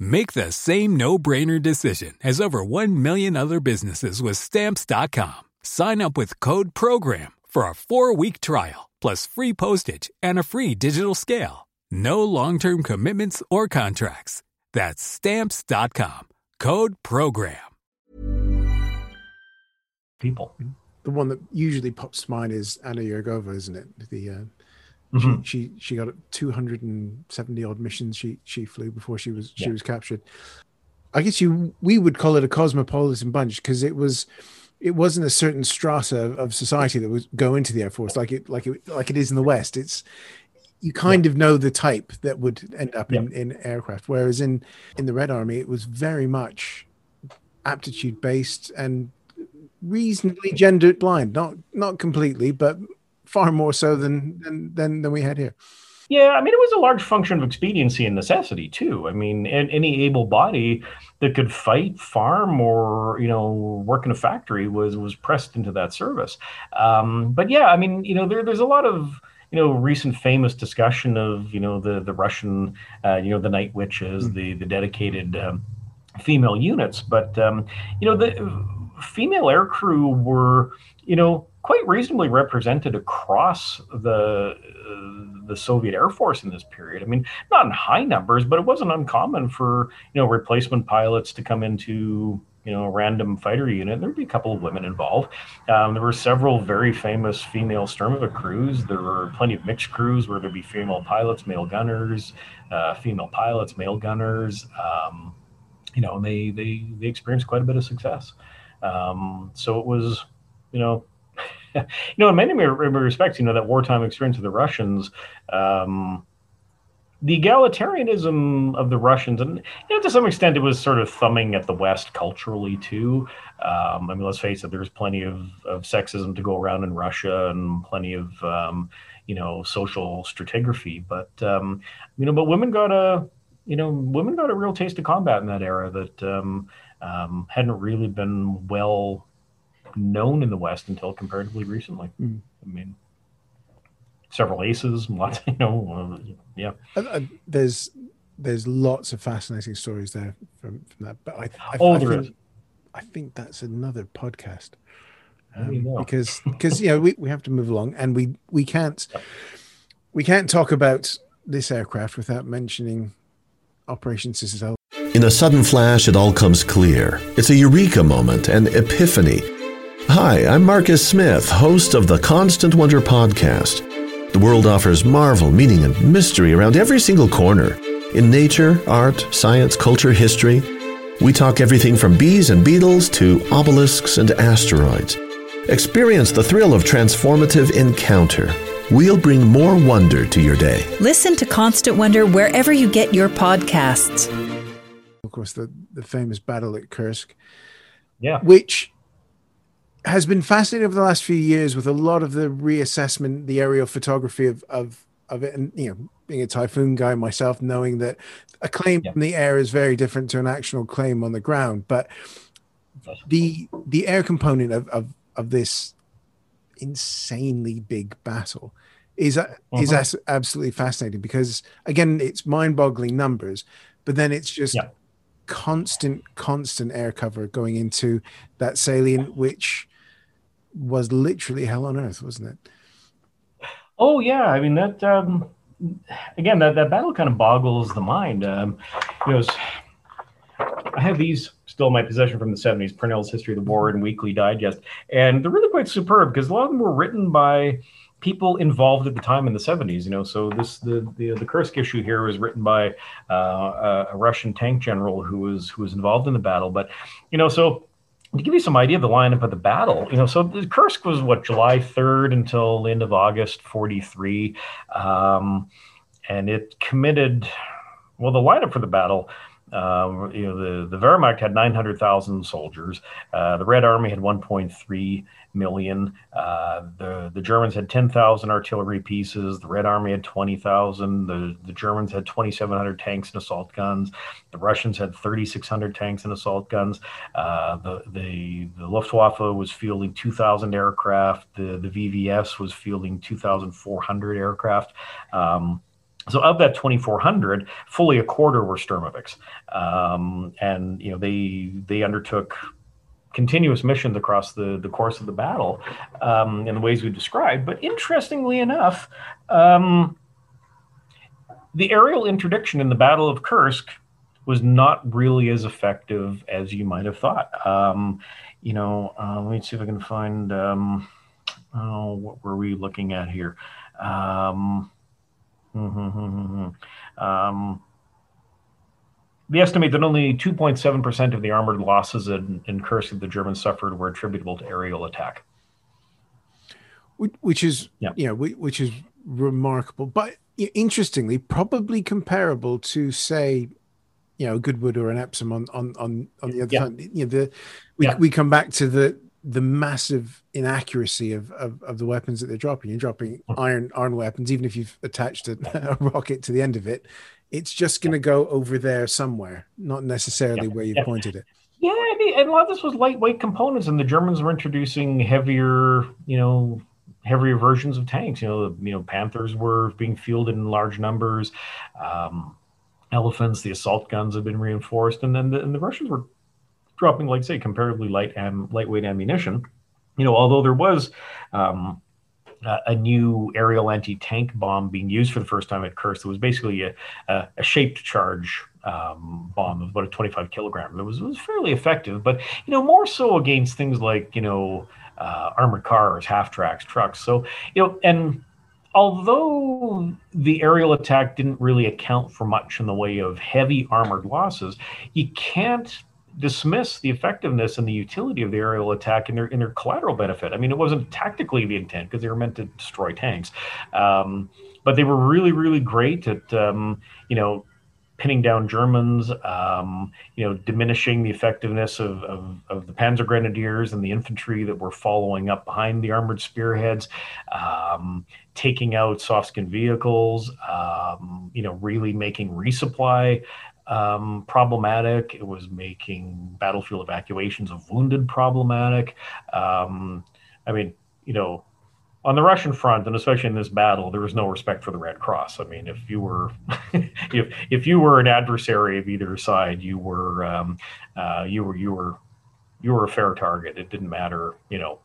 Make the same no-brainer decision as over 1 million other businesses with stamps.com. Sign up with code program for a 4-week trial plus free postage and a free digital scale. No long-term commitments or contracts. That's stamps.com. Code program. People. The one that usually pops to mind is Anna Yegorova, isn't it? The uh, Mhm. she, she she got 270 odd missions she she flew before she was she was captured. I guess you we would call it a cosmopolitan bunch because it was it wasn't a certain strata of, of society that would go into the air force like it like it like it is in the west. It's you kind of know the type that would end up in, in aircraft, whereas in in the Red Army it was very much aptitude based and reasonably gender blind. Not not completely, but far more so than than than, than we had here. Yeah, I mean, it was a large function of expediency and necessity too. I mean, any able body that could fight, farm, or you know, work in a factory was was pressed into that service. Um, but yeah, I mean, you know, there, there's a lot of you know recent famous discussion of you know the the Russian, uh, you know, the night witches, the the dedicated um, female units. But um, you know, the female air crew were you know quite reasonably represented across the uh, the Soviet Air Force in this period. I mean, not in high numbers, but it wasn't uncommon for you know replacement pilots to come into you know a random fighter unit. There'd be a couple of women involved. Um, there were several very famous female Sturmovik crews. There were plenty of mixed crews where there'd be female pilots, male gunners, uh, female pilots, male gunners. Um, you know, and they they they experienced quite a bit of success. Um, so it was, you know, (laughs) you know, in many respects, you know, that wartime experience of the Russians, um, the egalitarianism of the Russians, and you know, to some extent, it was sort of thumbing at the West culturally too. Um, I mean, let's face it, there's plenty of, of sexism to go around in Russia, and plenty of um, you know social stratigraphy. But um, you know, but women got a you know women got a real taste of combat in that era that um, um, hadn't really been well known in the West until comparatively recently. Mm. I mean, several aces, (laughs) lots, you know, uh, yeah. Uh, there's there's lots of fascinating stories there from, from that, but I I, Oh, I there think is. I think that's another podcast. There you Um, because (laughs) because you know we, we have to move along and we we can't we can't talk about this aircraft without mentioning Operation Citadel. In a sudden flash, it all comes clear. It's a eureka moment, an epiphany. Hi, I'm Marcus Smith, host of the Constant Wonder podcast. The world offers marvel, meaning, and mystery around every single corner. In nature, art, science, culture, history, we talk everything from bees and beetles to obelisks and asteroids. Experience the thrill of transformative encounter. We'll bring more wonder to your day. Listen to Constant Wonder wherever you get your podcasts. Of course, the the famous battle at Kursk, Yeah. which has been fascinating over the last few years with a lot of the reassessment, the aerial photography of of of it, and you know, being a typhoon guy myself, knowing that a claim Yeah. from the air is very different to an actual claim on the ground, but the the air component of of, of this insanely big battle is uh, is Mhm. as- absolutely fascinating because again it's mind-boggling numbers but then it's just Yeah. constant constant air cover going into that salient which was literally hell on earth wasn't it Oh yeah, I mean that. Um, again, that, that battle kind of boggles the mind. Um, you know, I have these still in my possession from the '70s, Purnell's History of the War and Weekly Digest, and they're really quite superb because a lot of them were written by people involved at the time in the '70s. You know, so this the the, the Kursk issue here was written by uh, a, a Russian tank general who was who was involved in the battle, but you know, so to give you some idea of the lineup of the battle, you know, so Kursk was what July 3rd until the end of August 43. Um, and it committed, well, the lineup for the battle, um, you know, the, the Wehrmacht had 900,000 soldiers. Uh, the Red Army had 1.3 million. Uh, the the Germans had 10,000 artillery pieces. The Red Army had 20,000. The the Germans had 2,700 tanks and assault guns. The Russians had 3,600 tanks and assault guns. Uh, the the the Luftwaffe was fielding 2,000 aircraft. The the VVS was fielding 2,400 aircraft. Um, so of that 2,400, fully a quarter were Sturmoviks, um, and you know they they undertook continuous missions across the, the course of the battle um, in the ways we described. But interestingly enough, um, the aerial interdiction in the Battle of Kursk was not really as effective as you might have thought. Um, you know, uh, let me see if I can find. Um, oh, what were we looking at here? Um, (laughs) um, we estimate that only 2.7% of the armored losses in, in Kursk that the Germans suffered were attributable to aerial attack. Which is, yeah. you know, which is remarkable, but interestingly, probably comparable to, say, you know, Goodwood or an Epsom on on on, on the other yeah. side. You know, the we yeah. we come back to the the massive inaccuracy of, of, of the weapons that they're dropping. You're dropping mm-hmm. iron iron weapons, even if you've attached a, (laughs) a rocket to the end of it, it's just going to go over there somewhere, not necessarily yeah. where you yeah. pointed it. Yeah, and a lot of this was lightweight components, and the Germans were introducing heavier, you know, heavier versions of tanks. You know, you know, Panthers were being fielded in large numbers. Um, elephants, the assault guns have been reinforced, and then the, and the Russians were dropping, like say, comparatively light am, lightweight ammunition. You know, although there was um, uh, a new aerial anti-tank bomb being used for the first time at Kursk. It was basically a, a, a shaped charge um, bomb of about a 25 kilogram. It was, it was fairly effective, but you know more so against things like you know uh, armored cars, half tracks, trucks. So you know, and although the aerial attack didn't really account for much in the way of heavy armored losses, you can't dismiss the effectiveness and the utility of the aerial attack and their, in their collateral benefit. I mean, it wasn't tactically the intent because they were meant to destroy tanks, um, but they were really, really great at um, you know pinning down Germans, um, you know, diminishing the effectiveness of, of, of, the Panzer Grenadiers and the infantry that were following up behind the armored spearheads, um, taking out soft skin vehicles, um, you know, really making resupply um, problematic. It was making battlefield evacuations of wounded problematic. Um, I mean, you know, on the Russian front, and especially in this battle, there was no respect for the Red Cross. I mean, if you were, (laughs) if if you were an adversary of either side, you were, um, uh, you were, you were, you were a fair target. It didn't matter, you know,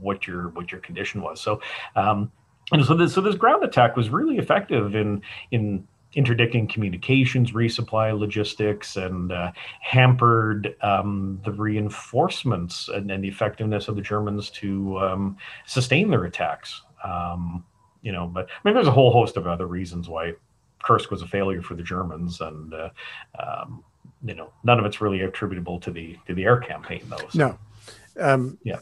what your what your condition was. So, um, and so this so this ground attack was really effective in in interdicting communications, resupply logistics, and uh, hampered um, the reinforcements and, and, the effectiveness of the Germans to um, sustain their attacks. Um, you know, but I mean, there's a whole host of other reasons why Kursk was a failure for the Germans, and uh, um, you know, none of it's really attributable to the to the air campaign, though. So, no, um, yeah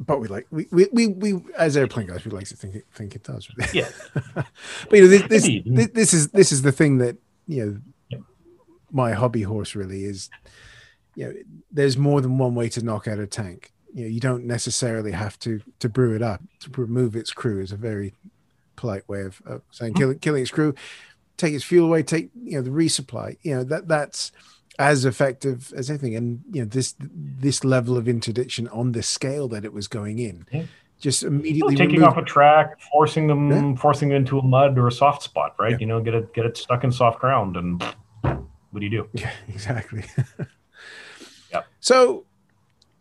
but we like we, we we we as airplane guys we like to think it think it does. (laughs) Yeah. But you know this this, this, this is this is the thing that you know yeah. my hobby horse really is you know there's more than one way to knock out a tank. You know you don't necessarily have to to brew it up. To remove its crew is a very polite way of, of saying mm-hmm. killing killing its crew take its fuel away take you know the resupply. You know that that's as effective as anything. And you know, this this level of interdiction on the scale that it was going in, yeah. just immediately well, taking removed. off a track, forcing them, yeah. forcing them into a mud or a soft spot, right? Yeah. You know, get it get it stuck in soft ground, and what do you do? Yeah, (laughs) exactly. (laughs) yeah. So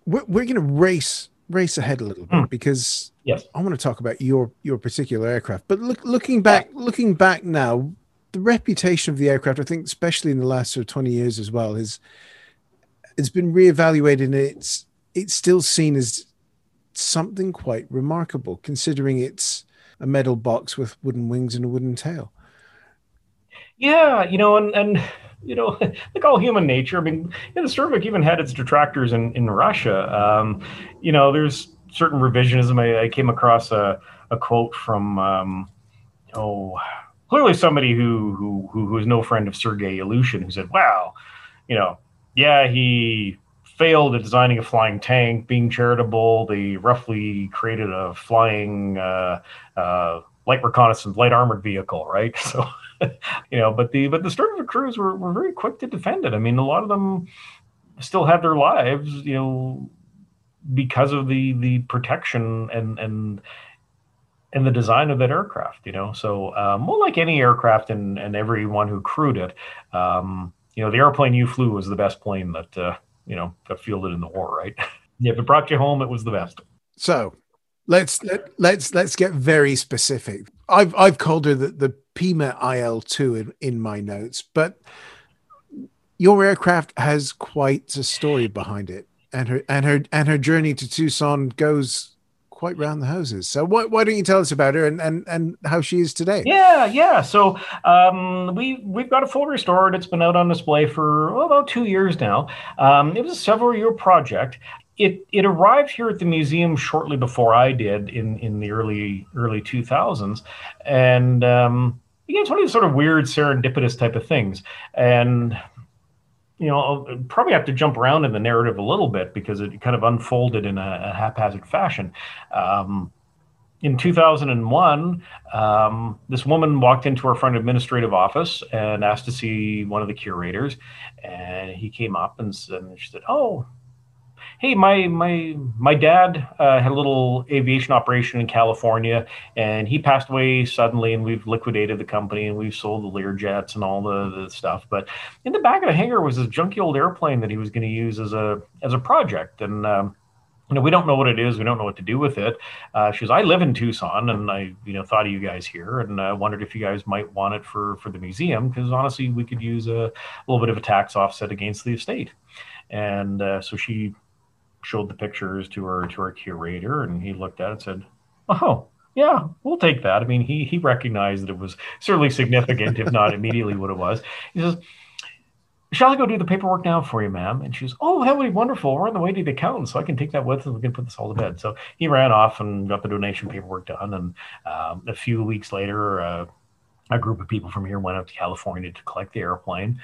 we're, we're going to race race ahead a little bit mm. because yes. I want to talk about your your particular aircraft. But look, looking back, looking back now, the reputation of the aircraft, I think, especially in the last sort of 20 years as well, has it's been reevaluated and it's it's still seen as something quite remarkable, considering it's a metal box with wooden wings and a wooden tail. Yeah, you know, and and you know, (laughs) like all human nature. I mean, you the Sturmovik even had its detractors in in Russia. Um, you know, there's certain revisionism. I, I came across a, a quote from um, oh, clearly somebody who who who was no friend of Sergei Ilyushin, who said, "Wow, you know, yeah, he." failed at designing a flying tank, being charitable. They roughly created a flying uh, uh, light reconnaissance, light armored vehicle, right? (laughs) So, you know, but the but the Sturmovik crews were, were very quick to defend it. I mean, a lot of them still had their lives, you know, because of the the protection and and and the design of that aircraft. You know, so um, well, like any aircraft and and everyone who crewed it, um, you know, the airplane you flew was the best plane that uh, you know got fielded in the war, right? Yeah, (laughs) if it brought you home, it was the best. So let's let, let's let's get very specific. I've I've called her the, the Pima IL two in, in my notes, but your aircraft has quite a story behind it, and her and her and her journey to Tucson goes quite round the houses. So why, why don't you tell us about her and, and, and how she is today? Yeah, yeah. So um, we we've got a full restored. It's been out on display for oh, about two years now. Um, it was a several year project. It it arrived here at the museum shortly before I did in in the early early two thousands, and um, again, it's one of these sort of weird serendipitous type of things. And you know, I'll probably have to jump around in the narrative a little bit because it kind of unfolded in a, a haphazard fashion. Um, in 2001, um, this woman walked into our front administrative office and asked to see one of the curators. And he came up and, and she said, Oh, hey, my my my dad uh, had a little aviation operation in California, and he passed away suddenly, and we've liquidated the company and we've sold the Lear jets and all the, the stuff. But in the back of the hangar was this junky old airplane that he was going to use as a as a project, and um, you know, we don't know what it is. We don't know what to do with it. Uh, she goes, I live in Tucson, and I, you know, thought of you guys here, and uh, wondered if you guys might want it for for the museum because honestly, we could use a, a, little bit of a tax offset against the estate. And uh, so she showed the pictures to our to our curator, and he looked at it and said, "Oh, yeah, we'll take that." I mean, he he recognized that it was certainly significant, if not immediately what it was. He says. Shall I go do the paperwork now for you, ma'am? And she goes, Oh, that would be wonderful. We're on the way to the accountant, so I can take that with us and we can put this all to bed. So he ran off and got the donation paperwork done. And um, a few weeks later, uh, a group of people from here went up to California to collect the airplane,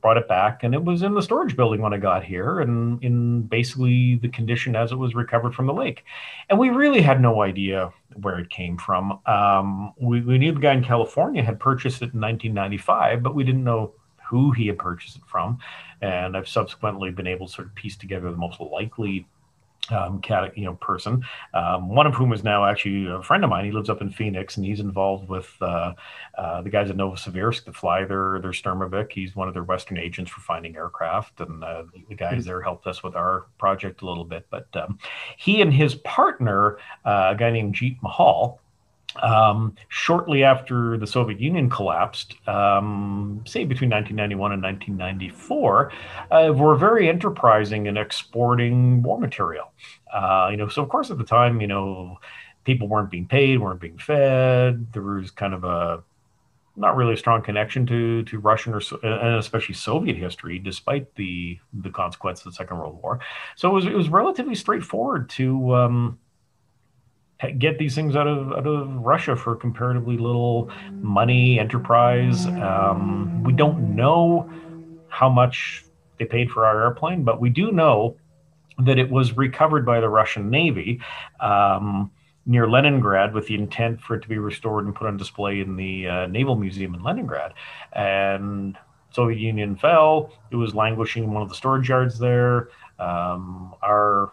brought it back, and it was in the storage building when I got here, and in basically the condition as it was recovered from the lake. And we really had no idea where it came from. Um, we, we knew the guy in California had purchased it in 1995, but we didn't know who he had purchased it from. And I've subsequently been able to sort of piece together the most likely um, cat, you know, person. Um, one of whom is now actually a friend of mine. He lives up in Phoenix, and he's involved with uh, uh, the guys at Novosibirsk that fly their their Sturmovik. He's one of their Western agents for finding aircraft, and uh, the guys there helped us with our project a little bit. But um, he and his partner, uh, a guy named Jeet Mahal, um, shortly after the Soviet Union collapsed, um, say between 1991 and 1994, uh, were very enterprising in exporting war material. Uh, you know, so of course at the time, you know, people weren't being paid, weren't being fed. There was kind of a not really a strong connection to to Russian or and especially Soviet history, despite the the consequences of the Second World War. So it was it was relatively straightforward to um, get these things out of out of Russia for comparatively little money, enterprise. Um, we don't know how much they paid for our airplane, but we do know that it was recovered by the Russian Navy um, near Leningrad with the intent for it to be restored and put on display in the uh, Naval Museum in Leningrad. And Soviet Union fell. It was languishing in one of the storage yards there. Um, our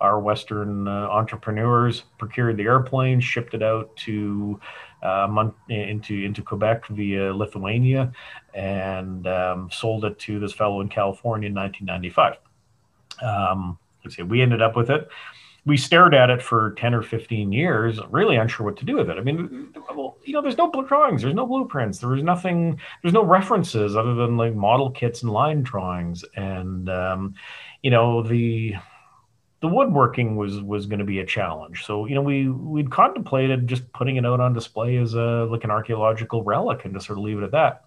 our Western uh, entrepreneurs procured the airplane, shipped it out to uh, into into Quebec via Lithuania, and um, sold it to this fellow in California in 1995. Um, let's see, we ended up with it. We stared at it for 10 or 15 years, really unsure what to do with it. I mean, well, you know, there's no drawings, there's no blueprints, there was nothing, there's no references other than like model kits and line drawings. And, um, you know, the, the woodworking was was going to be a challenge. So you know we we'd contemplated just putting it out on display as a like an archaeological relic and just sort of leave it at that.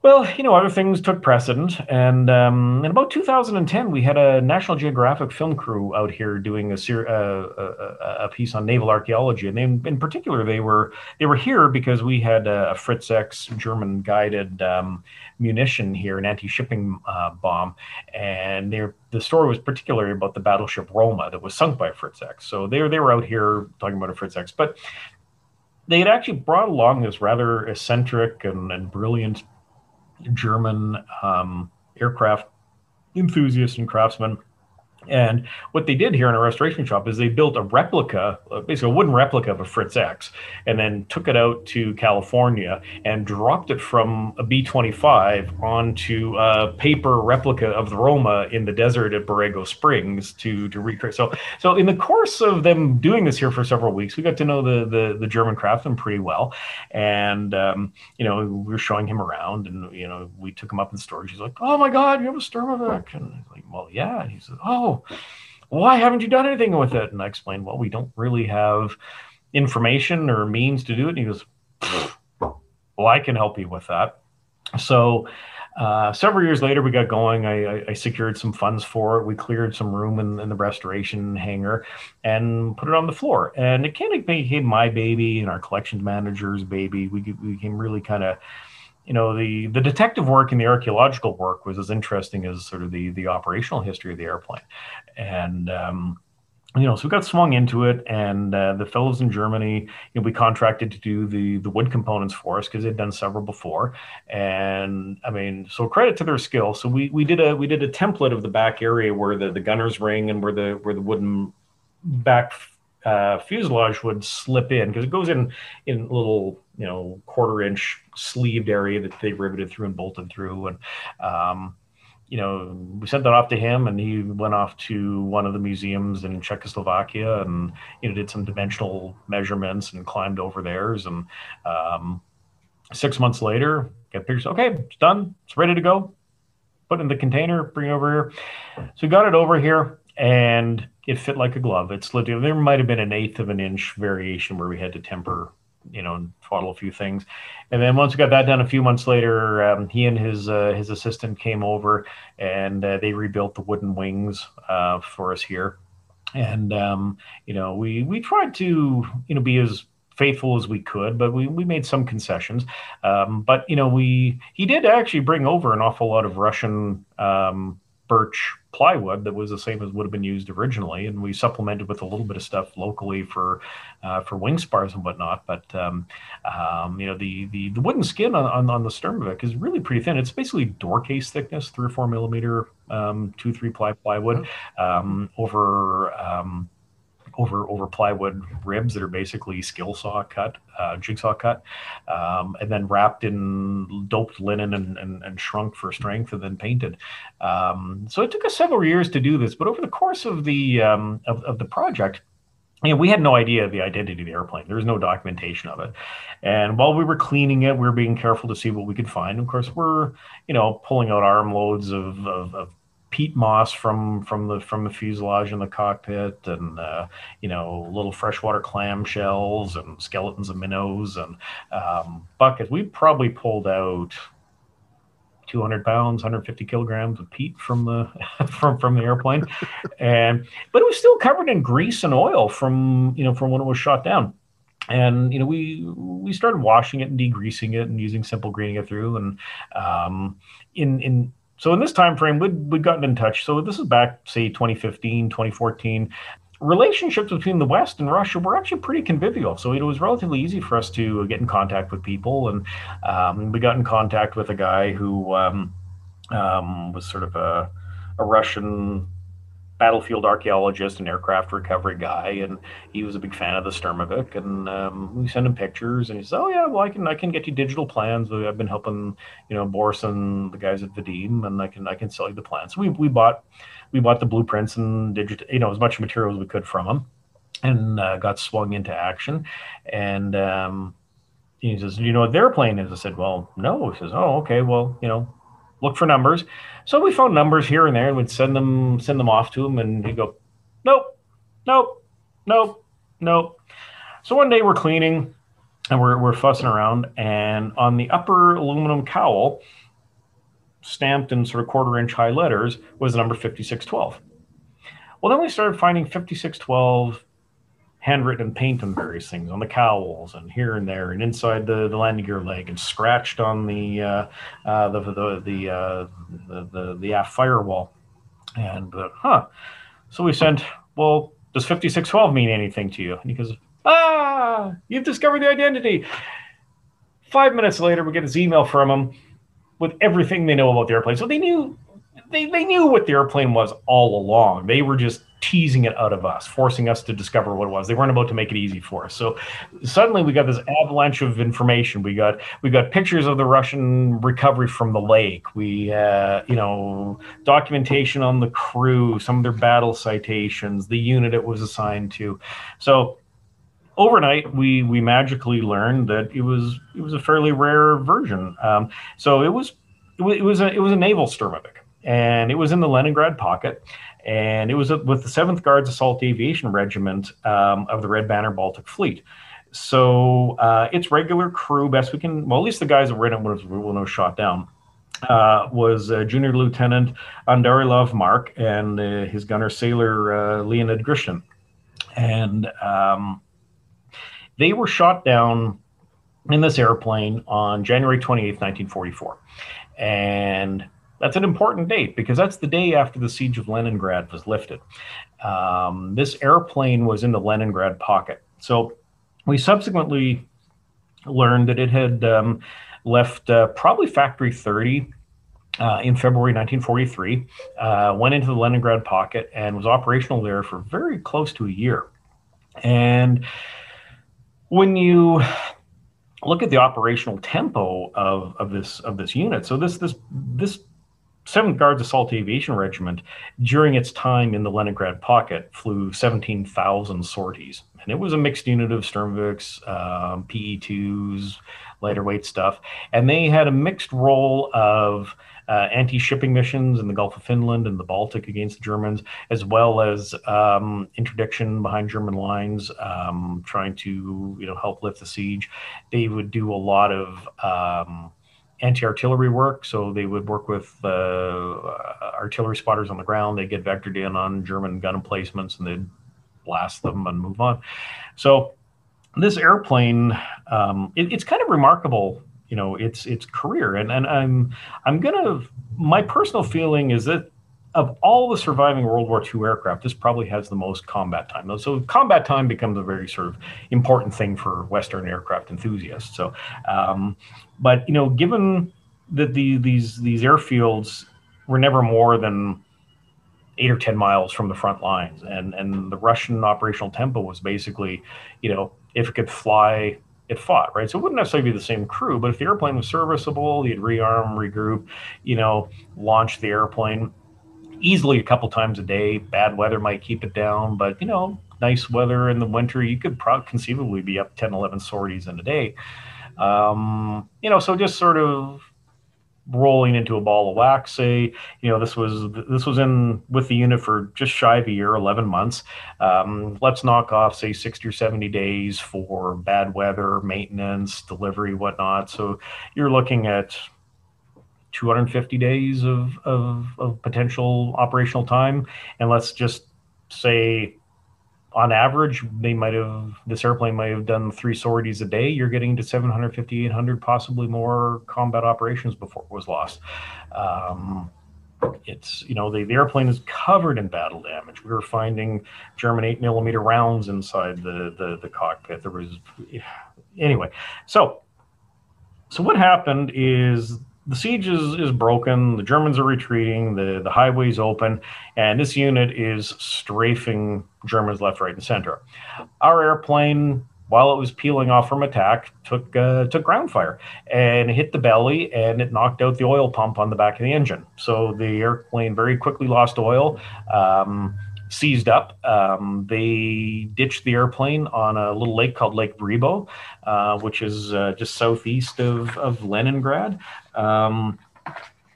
Well, you know, other things took precedent, and um, in about 2010, we had a National Geographic film crew out here doing a, ser- uh, a, a piece on naval archaeology, and they, in particular, they were they were here because we had a, Fritz X German guided um, munition here, an anti-shipping uh, bomb, and the story was particularly about the battleship Roma that was sunk by Fritz X. So they they were out here talking about a Fritz X, but they had actually brought along this rather eccentric and, and brilliant German um, aircraft enthusiast and craftsman and what they did here in a restoration shop is they built a replica, uh, basically a wooden replica of a Fritz X, and then took it out to California and dropped it from a B 25 onto a paper replica of the Roma in the desert at Borrego Springs to, to recreate. So, so in the course of them doing this here for several weeks, we got to know the, the, the German craftsman pretty well. And, um, you know, we were showing him around and, you know, we took him up in the storage. He's like, oh my God, you have a Sturmovik. And he's like, well, yeah. And he said, oh, why haven't you done anything with it? And I explained, well, we don't really have information or means to do it. And he goes, well, I can help you with that. So uh, several years later, we got going. I, I, I, secured some funds for it. We cleared some room in, in, the restoration hangar and put it on the floor. And it kind of became my baby and our collections manager's baby. We, we became really kind of you know the the detective work and the archaeological work was as interesting as sort of the the operational history of the airplane and um, you know, so we got swung into it, and uh, the fellows in Germany, you know, we contracted to do the the wood components for us because they'd done several before, and I mean, so credit to their skill. So we we did a we did a template of the back area where the the gunner's ring and where the where the wooden back uh, fuselage would slip in because it goes in in little you know quarter inch sleeved area that they riveted through and bolted through and um, you know we sent that off to him and he went off to one of the museums in czechoslovakia and you know did some dimensional measurements and climbed over theirs and um, six months later get pictures okay it's done it's ready to go put in the container bring it over here so we got it over here and it fit like a glove. It slid. There might have been an eighth of an inch variation where we had to temper, you know, twaddle a few things. And then once we got that done, a few months later, um, he and his uh, his assistant came over and uh, they rebuilt the wooden wings uh, for us here. And um, you know, we we tried to you know be as faithful as we could, but we, we made some concessions. Um, but you know, we he did actually bring over an awful lot of Russian um, birch plywood that was the same as would have been used originally, and we supplemented with a little bit of stuff locally for uh, for wing spars and whatnot. But um, um, you know, the, the the wooden skin on, on, on the Sturmovik is really pretty thin. It's basically door case thickness, three or four millimeter, um, two three ply plywood um, over um, over over plywood ribs that are basically skill saw cut, uh, jigsaw cut, um, and then wrapped in doped linen and, and, and, shrunk for strength, and then painted. Um, so it took us several years to do this, but over the course of the um, of, of the project, you know, we had no idea of the identity of the airplane. There was no documentation of it. And while we were cleaning it, we were being careful to see what we could find. Of course, we're, you know, pulling out armloads of, of, of peat moss from from the from the fuselage in the cockpit, and uh, you know little freshwater clam shells and skeletons of minnows and um, buckets. We probably pulled out 200 pounds, 150 kilograms of peat from the (laughs) from from the airplane, and but it was still covered in grease and oil from you know from when it was shot down. And you know we we started washing it and degreasing it and using simple greening it through and um, in in so in this time frame, we'd, we'd gotten in touch. So this is back, say, 2015, 2014. Relationships between the West and Russia were actually pretty convivial. So it was relatively easy for us to get in contact with people. And um, we got in contact with a guy who um, um, was sort of a, a Russian battlefield archaeologist and aircraft recovery guy, and he was a big fan of the Sturmovik. And um, we sent him pictures, and he said, "Oh yeah, well I can I can get you digital plans. I've been helping you know Boris and the guys at Vadim, and I can I can sell you the plans." So we we bought we bought the blueprints and digit you know as much material as we could from him, and uh, got swung into action. And um, he says, "Do "You know what their plane is?" I said, "Well, no." He says, "Oh, okay. Well, you know, look for numbers." So we found numbers here and there and we'd send them send them off to him and he'd go, Nope, nope, nope, nope. So one day we're cleaning and we're, we're fussing around and on the upper aluminum cowl stamped in sort of quarter inch high letters was the number 5612. Well, then we started finding 5612 handwritten paint on various things on the cowls and here and there and inside the, the landing gear leg and scratched on the uh, uh, the the the, uh, the, the the aft firewall. And uh, huh, so we sent. Well, does 5612 mean anything to you? And he goes, Ah, you've discovered the identity. Five minutes later, we get his email from him with everything they know about the airplane. So they knew they, they knew what the airplane was all along. They were just teasing it out of us, forcing us to discover what it was. They weren't about to make it easy for us. So suddenly we got this avalanche of information. We got we got pictures of the Russian recovery from the lake. We uh, you know documentation on the crew, some of their battle citations, the unit it was assigned to. So overnight we we magically learned that it was it was a fairly rare version. Um, so it was it was a it was a naval Sturmovik, and it was in the Leningrad pocket, and it was with the Seventh Guards Assault Aviation Regiment um, of the Red Banner Baltic Fleet. So uh, its regular crew, best we can, well, at least the guys that were in it was, was shot down. Uh, was uh, Junior Lieutenant Andarilov Mark and uh, his gunner sailor uh, Leonid Grishnin. And um, they were shot down in this airplane on January 28, 1944. And that's an important date because that's the day after the siege of Leningrad was lifted. Um, this airplane was in the Leningrad pocket. So we subsequently learned that it had um, left uh, probably Factory 30 uh, in February 1943, uh, went into the Leningrad pocket, and was operational there for very close to a year. And when you look at the operational tempo of, of this of this unit, so this this this Seventh Guards Assault Aviation Regiment, during its time in the Leningrad pocket, flew 17,000 sorties. And it was a mixed unit of Sturmoviks, um, PE2s, lighter weight stuff. And they had a mixed role of uh, anti-shipping missions in the Gulf of Finland and the Baltic against the Germans, as well as um, interdiction behind German lines, um, trying to you know help lift the siege. They would do a lot of um, anti-artillery work. So they would work with uh, artillery spotters on the ground. They get vectored in on German gun emplacements and they'd blast them and move on. So this airplane, um, it, it's kind of remarkable, you know, its its career. And and I'm I'm gonna my personal feeling is that of all the surviving World War II aircraft, this probably has the most combat time. So combat time becomes a very sort of important thing for Western aircraft enthusiasts. So, um, but you know, given that the, these these airfields were never more than eight or ten miles from the front lines, and and the Russian operational tempo was basically, you know, if it could fly it fought, right? So it wouldn't necessarily be the same crew, but if the airplane was serviceable, you'd rearm, regroup, you know, launch the airplane easily a couple times a day. Bad weather might keep it down, but you know, nice weather in the winter, you could pro- conceivably be up 10, 11 sorties in a day. Um, you know, so just sort of rolling into a ball of wax. Say, you know, this was this was in with the unit for just shy of a year, 11 months. Um, let's knock off say 60 or 70 days for bad weather, maintenance, delivery, whatnot. So you're looking at 250 days of, of, of potential operational time. And let's just say on average, they might have this airplane might have done three sorties a day. You're getting to 750, 800, possibly more combat operations before it was lost. Um, it's you know the, the airplane is covered in battle damage. We were finding German eight millimeter rounds inside the, the the cockpit. There was anyway. So so what happened is the siege is, is broken. The Germans are retreating. The, the highway's open. And this unit is strafing Germans left, right, and center. Our airplane, while it was peeling off from attack, took, uh, took ground fire and hit the belly and it knocked out the oil pump on the back of the engine. So the airplane very quickly lost oil. Um, seized up. Um, they ditched the airplane on a little lake called Lake Bribo, uh, which is uh, just southeast of, of Leningrad. Um,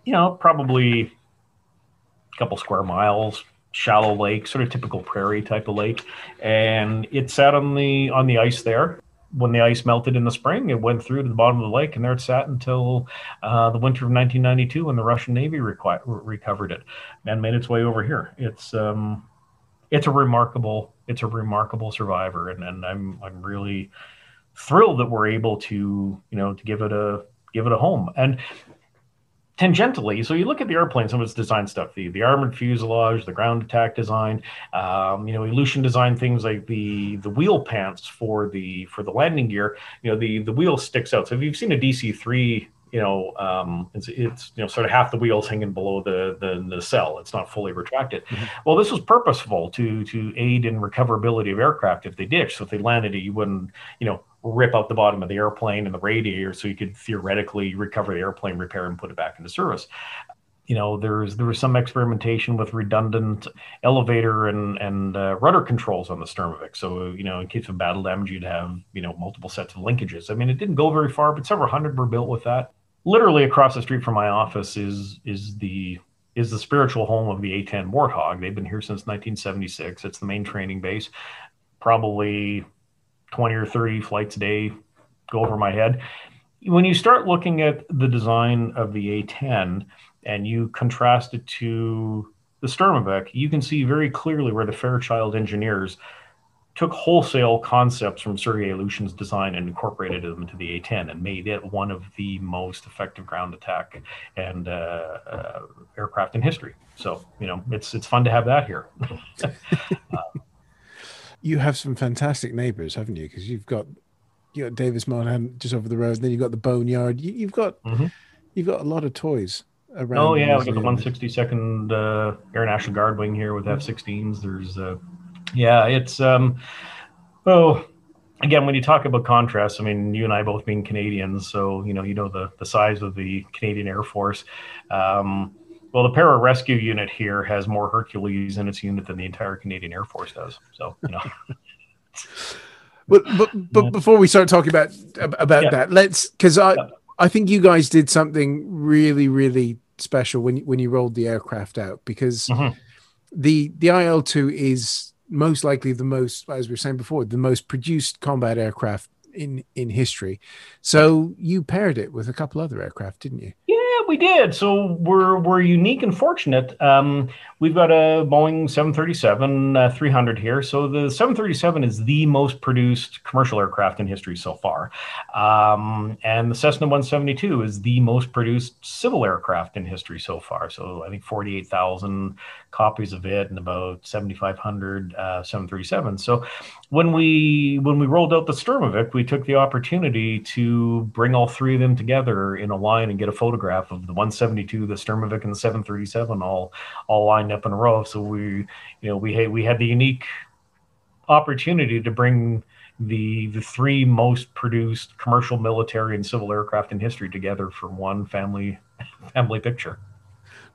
you know, probably a couple square miles, shallow lake, sort of typical prairie type of lake, and it sat on the on the ice there. when the ice melted in the spring, it went through to the bottom of the lake, and there it sat until uh, the winter of 1992 when the Russian Navy recovered it and made its way over here. It's um, it's a remarkable it's a remarkable survivor, and, and I'm I'm really thrilled that we're able to you know to give it a give it a home. And tangentially, so you look at the airplane, some of its design stuff, the, the armored fuselage, the ground attack design, um, you know, Ilyushin designed things like the the wheel pants for the for the landing gear. You know, the the wheel sticks out. So if you've seen a DC three you know, um, it's, it's, you know, sort of half the wheels hanging below the, the, the cell. It's not fully retracted. Mm-hmm. Well, this was purposeful to, to aid in recoverability of aircraft if they ditched. So if they landed it, you wouldn't, you know, rip out the bottom of the airplane and the radiator so you could theoretically recover the airplane, repair and put it back into service. You know, there's there was some experimentation with redundant elevator and and uh, rudder controls on the Sturmovik. So you know, in case of battle damage, you'd have you know multiple sets of linkages. I mean, it didn't go very far, but several hundred were built with that. Literally across the street from my office is is the is the spiritual home of the A-10 Warthog. They've been here since 1976. It's the main training base. Probably 20 or 30 flights a day go over my head. When you start looking at the design of the A10 and you contrast it to the Sturmovik, you can see very clearly where the Fairchild engineers took wholesale concepts from Sergei Ilyushin's design and incorporated them into the A10 and made it one of the most effective ground attack and uh, uh, aircraft in history. So you know, it's it's fun to have that here. (laughs) uh, you have some fantastic neighbors, haven't you? Because you've got you got Davis Monthan just over the road, and then you've got the Boneyard. You, have got mm-hmm. you've got a lot of toys around. Oh yeah, we got the 162nd uh, Air National Guard wing here with F-16s. There's uh, yeah, it's um, oh again when you talk about contrast i mean you and i both being canadians so you know you know the the size of the canadian air force um, well, the pararescue unit here has more Hercules in its unit than the entire Canadian Air Force does. So, you know. (laughs) but, but, but before we start talking about about yeah. that, let's because I yeah. I think you guys did something really really special when when you rolled the aircraft out because mm-hmm. the the IL two is most likely the most as we were saying before the most produced combat aircraft in in history. So you paired it with a couple other aircraft, didn't you? Yeah, we did. So we're we're unique and fortunate. Um, we've got a Boeing 737 uh, 300 here. So the 737 is the most produced commercial aircraft in history so far, um, and the Cessna 172 is the most produced civil aircraft in history so far. So I think 48,000 copies of it and about 7,500 uh, 737. So when we when we rolled out the Sturmovik, we took the opportunity to bring all three of them together in a line and get a photograph of the 172, the Sturmovik, and the 737 all all lined up in a row. So we you know we had we had the unique opportunity to bring the the three most produced commercial, military, and civil aircraft in history together for one family (laughs) family picture.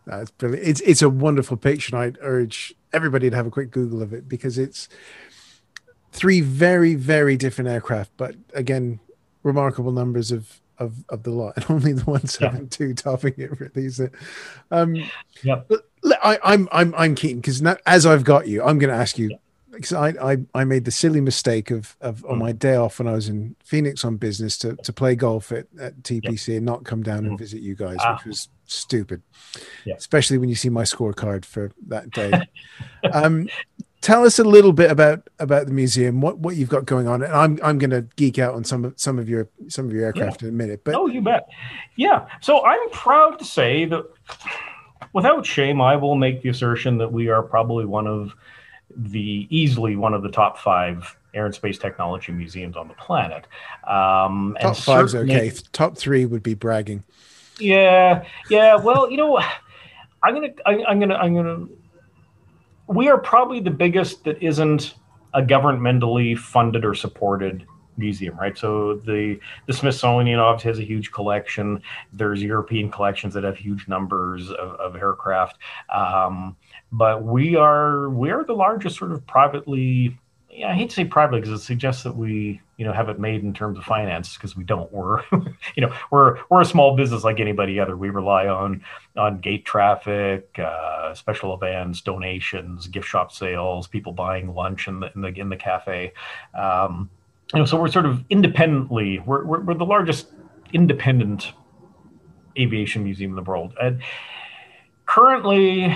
That's brilliant. It's it's a wonderful picture. and I'd urge everybody to have a quick Google of it because it's three very very different aircraft, but again, remarkable numbers of of of the lot, (laughs) and only the one seven two topping it really is it. Um, yep. I, I'm I'm I'm keen because as I've got you, I'm going to ask you because I, I I made the silly mistake of of on mm. my day off when I was in Phoenix on business to to play golf at, at TPC yep. and not come down mm. and visit you guys, ah. which was stupid. Yeah. Especially when you see my scorecard for that day. (laughs) um, tell us a little bit about about the museum, what what you've got going on. And I'm I'm going to geek out on some of some of your some of your aircraft yeah. in a minute. But oh, you bet. Yeah. So I'm proud to say that without shame, I will make the assertion that we are probably one of the easily one of the top five air and space technology museums on the planet. Um, top five's okay. Top three would be bragging. Yeah, yeah. Well, you know, I'm gonna, I, I'm gonna, I'm gonna. We are probably the biggest that isn't a governmentally funded or supported museum, right? So the the Smithsonian obviously has a huge collection. There's European collections that have huge numbers of, of aircraft, um, but we are we are the largest sort of privately yeah, I hate to say privately because it suggests that we, you know, have it made in terms of finance because we don't. We're, (laughs) you know, we're we're a small business like anybody other. We rely on on gate traffic, uh, special events, donations, gift shop sales, people buying lunch in the in the in the cafe. Um, you know, so we're sort of independently, we're, we're, we're the largest independent aviation museum in the world. And currently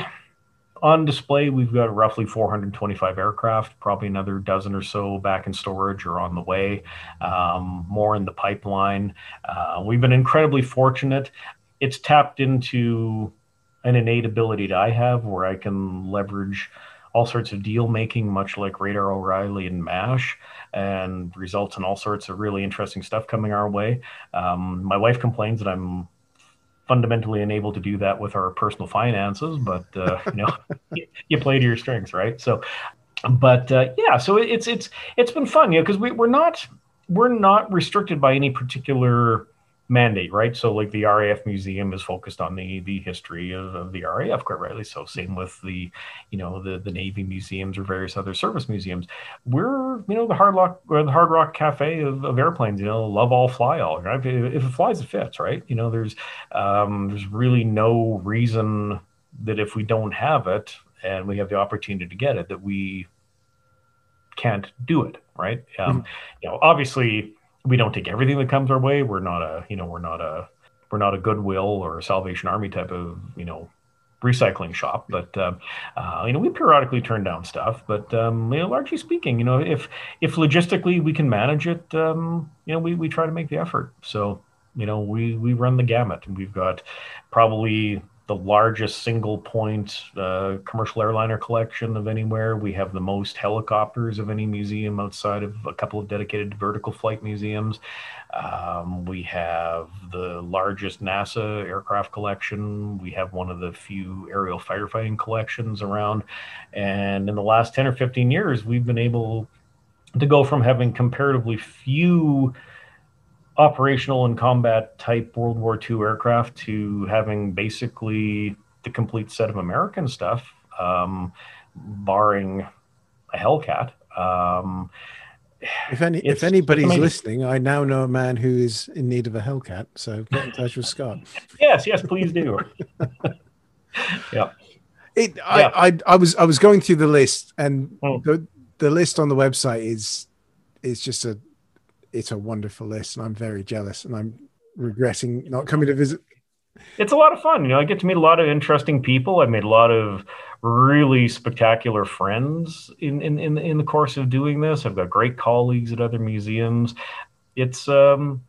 on display, we've got roughly 425 aircraft, probably another dozen or so back in storage or on the way, um, more in the pipeline. Uh, we've been incredibly fortunate. It's tapped into an innate ability that I have where I can leverage all sorts of deal making, much like Radar O'Reilly and MASH, and results in all sorts of really interesting stuff coming our way. Um, my wife complains that I'm fundamentally unable to do that with our personal finances, but uh, (laughs) you know, you, you, play to your strengths, right? So, but uh, yeah, so it's it's it's been fun, you know, because we, we're not we're not restricted by any particular mandate, right? So like the RAF museum is focused on the the history of, of, the RAF, quite rightly so. Same with the, you know, the the Navy museums or various other service museums. We're, you know, the Hard Rock or the Hard Rock Cafe of, of airplanes. You know, love all, fly all. Right? If, it flies, it fits, right? You know, there's um, there's really no reason that if we don't have it and we have the opportunity to get it, that we can't do it, right? Um, mm-hmm. You know, obviously we don't take everything that comes our way. We're not a, you know, we're not a, we're not a Goodwill or Salvation Army type of, you know, recycling shop. But uh, uh, you know, we periodically turn down stuff. But um, you know, largely speaking, you know, if if logistically we can manage it, um, you know, we we try to make the effort. So you know, we we run the gamut, and we've got probably the largest single point uh, commercial airliner collection of anywhere. We have the most helicopters of any museum outside of a couple of dedicated vertical flight museums. Um, we have the largest NASA aircraft collection. We have one of the few aerial firefighting collections around. And in the last 10 or 15 years, we've been able to go from having comparatively few operational and combat type World War II aircraft to having basically the complete set of American stuff, um, barring a Hellcat. Um, if any, if anybody's listening, I now know a man who is in need of a Hellcat. So get in touch with Scott. (laughs) yes, yes, please do. (laughs) yeah. It, I, yeah. I, I was, I was going through the list, and mm. the, the list on the website is, is just a it's a wonderful list, and I'm very jealous, and I'm regretting not coming to visit. It's a lot of fun. You know, I get to meet a lot of interesting people. I've made a lot of really spectacular friends in, in, in, in the course of doing this. I've got great colleagues at other museums. It's um,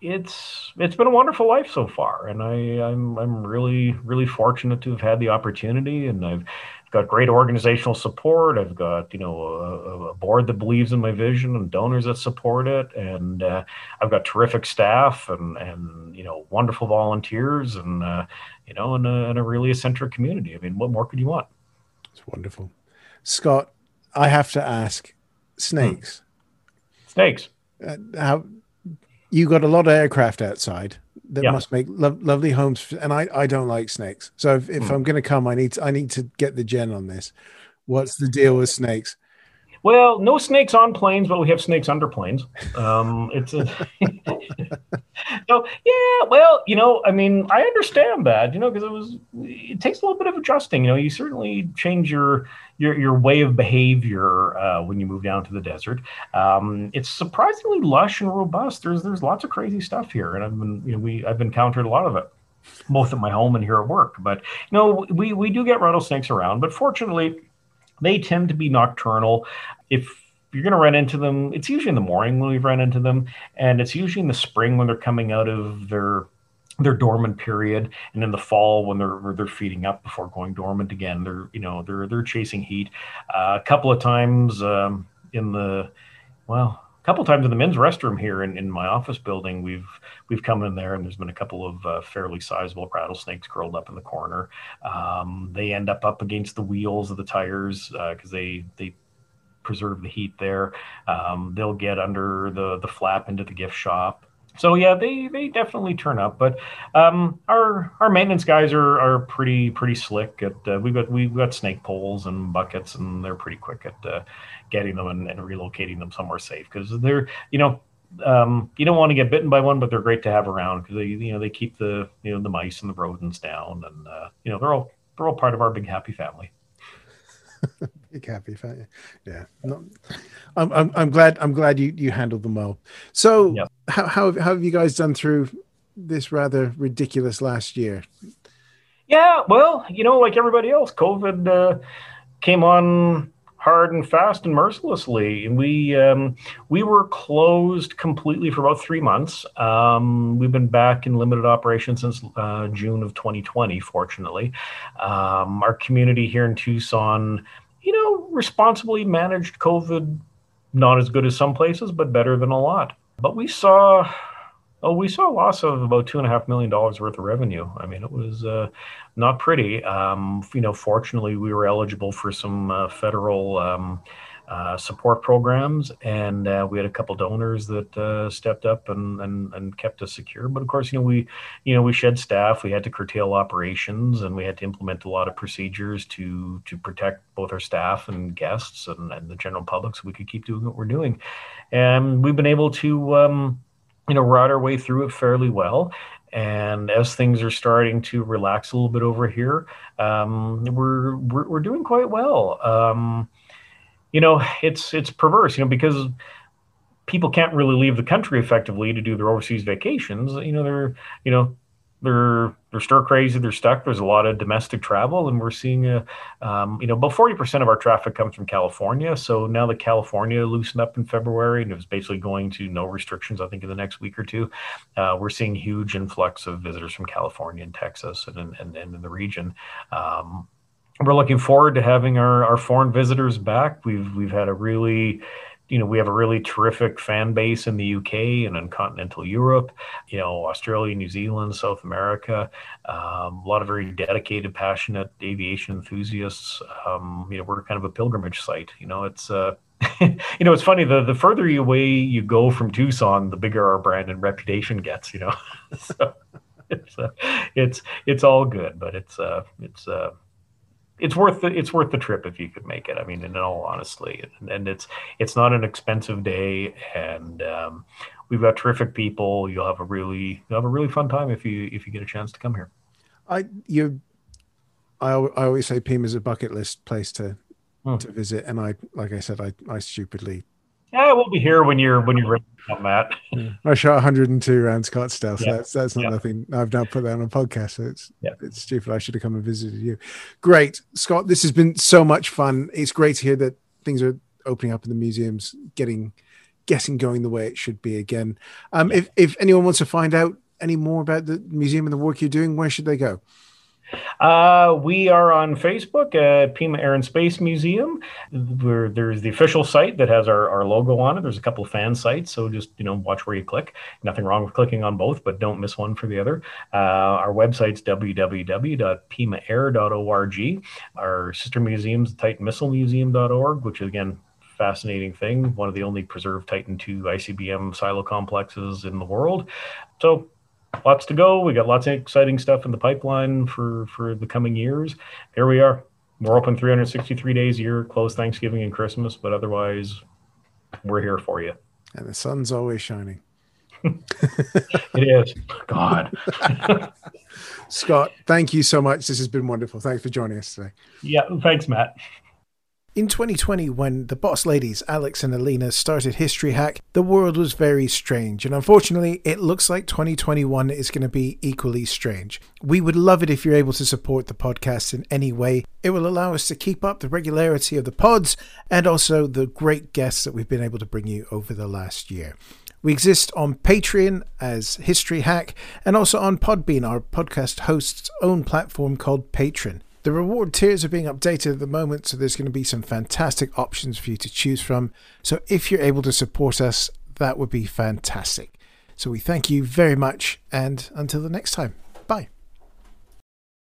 it's it's been a wonderful life so far, and I I'm I'm really really fortunate to have had the opportunity, and I've got great organizational support. I've got you know a, a, board that believes in my vision and donors that support it, and uh, I've got terrific staff and and you know wonderful volunteers and uh, you know and a, and a really eccentric community. I mean, what more could you want? It's wonderful, Scott. I have to ask, snakes. Hmm. Snakes. Uh, how you got a lot of aircraft outside that yeah. must make lo- lovely homes. And I, I don't like snakes. So if, if mm. I'm going to come, I need to, I need to get the gen on this. What's the deal with snakes? Well, no snakes on planes, but we have snakes under planes. Um, it's a (laughs) so yeah. Well, you know, I mean, I understand that, you know, because it was it takes a little bit of adjusting. You know, you certainly change your your your way of behavior uh, when you move down to the desert. Um, it's surprisingly lush and robust. There's there's lots of crazy stuff here, and I've been you know we I've encountered a lot of it both at my home and here at work. But you know, we we do get rattlesnakes around, but fortunately they tend to be nocturnal. If you're going to run into them, it's usually in the morning when we've run into them, and it's usually in the spring when they're coming out of their their dormant period, and in the fall when they're they're feeding up before going dormant again. They're you know they're they're chasing heat. Uh, a couple of times um, in the well, a couple times in the men's restroom here in, in my office building, we've we've come in there and there's been a couple of uh, fairly sizable rattlesnakes curled up in the corner. Um, they end up up against the wheels of the tires because uh, they they preserve the heat there. Um, they'll get under the the flap into the gift shop. So yeah, they they definitely turn up. But um, our our maintenance guys are are pretty pretty slick. At uh, we've got we've got snake poles and buckets, and they're pretty quick at uh, getting them and, and relocating them somewhere safe because they're you know um, you don't want to get bitten by one, but they're great to have around because they, you know, they keep the, you know, the mice and the rodents down, and uh, you know, they're all they're all part of our big happy family. (laughs) Big happy fan. Yeah. Not, I'm, I'm I'm glad I'm glad you you handled them well. So Yeah. how, how how have you guys done through this rather ridiculous last year? Yeah, well, you know, like everybody else, COVID uh, came on hard and fast and mercilessly. And we um, we were closed completely for about three months. Um, we've been back in limited operation since uh, June of 2020. Fortunately, um, our community here in Tucson, you know, responsibly managed COVID. Not as good as some places, but better than a lot. But we saw Oh, we saw a loss of about two and a half million dollars worth of revenue. I mean, it was uh, not pretty. Um, you know, fortunately, we were eligible for some uh, federal um, uh, support programs, and uh, we had a couple donors that uh, stepped up and, and and kept us secure. But of course, you know, we you know we shed staff. We had to curtail operations, and we had to implement a lot of procedures to to protect both our staff and guests and, and the general public, so we could keep doing what we're doing. And we've been able to. Um, you know, ride our way through it fairly well. And as things are starting to relax a little bit over here, um, we're, we're we're doing quite well. Um, you know, it's it's perverse, you know, because people can't really leave the country effectively to do their overseas vacations. You know, they're you know they're they're stir crazy. They're stuck. There's a lot of domestic travel, and we're seeing a um, you know about forty percent of our traffic comes from California. So now that California loosened up in February, and it was basically going to no restrictions, I think in the next week or two, uh, we're seeing huge influx of visitors from California and Texas and and, and in the region. Um, we're looking forward to having our, our foreign visitors back. We've we've had a really you know, we have a really terrific fan base in the UK and in continental Europe, you know, Australia, New Zealand, South America. Um, a lot of very dedicated, passionate aviation enthusiasts. Um, you know, we're kind of a pilgrimage site. You know, it's uh, (laughs) you know, it's funny. The the further away you go from Tucson, the bigger our brand and reputation gets. You know, (laughs) so it's uh, it's it's all good, but it's uh, it's uh, it's worth the it's worth the trip if you could make it. I mean, in all honestly, and, and it's it's not an expensive day, and um, we've got terrific people. You'll have a really you'll have a really fun time if you if you get a chance to come here. I you, I I always say Pima is a bucket list place to Hmm. to visit, and I like I said I I stupidly Yeah, we'll be here when you're when you're ready Matt. I shot 102 around Scottsdale, so Yeah. that's that's not Yeah. nothing. I've now put that on a podcast, so it's Yeah. it's stupid. I should have come and visited you. Great, Scott. This has been so much fun. It's great to hear that things are opening up in the museums, getting getting going the way it should be again. Um, if if anyone wants to find out any more about the museum and the work you're doing, where should they go? Uh, we are on Facebook at Pima Air and Space Museum. Where there's the official site that has our, our logo on it. There's a couple fan sites, so just you know watch where you click. Nothing wrong with clicking on both, but don't miss one for the other. Uh, our website's www.pimaair.org. Our sister museums, Titan Missile Museum.org, which is again fascinating thing. One of the only preserved Titan II ICBM silo complexes in the world. So lots to go. We got lots of exciting stuff in the pipeline for for the coming years. Here we are. We're open 363 days a year, closed Thanksgiving and Christmas, but otherwise, we're here for you. And the sun's always shining. (laughs) It is. God. (laughs) Scott, thank you so much. This has been wonderful. Thanks for joining us today. Yeah. Thanks, Matt. In 2020, when the boss ladies, Alex and Alina, started History Hack, the world was very strange. And unfortunately, it looks like 2021 is going to be equally strange. We would love it if you're able to support the podcast in any way. It will allow us to keep up the regularity of the pods and also the great guests that we've been able to bring you over the last year. We exist on Patreon as History Hack and also on Podbean, our podcast host's own platform called Patron. The reward tiers are being updated at the moment, so there's going to be some fantastic options for you to choose from. So if you're able to support us, that would be fantastic. So we thank you very much, and until the next time.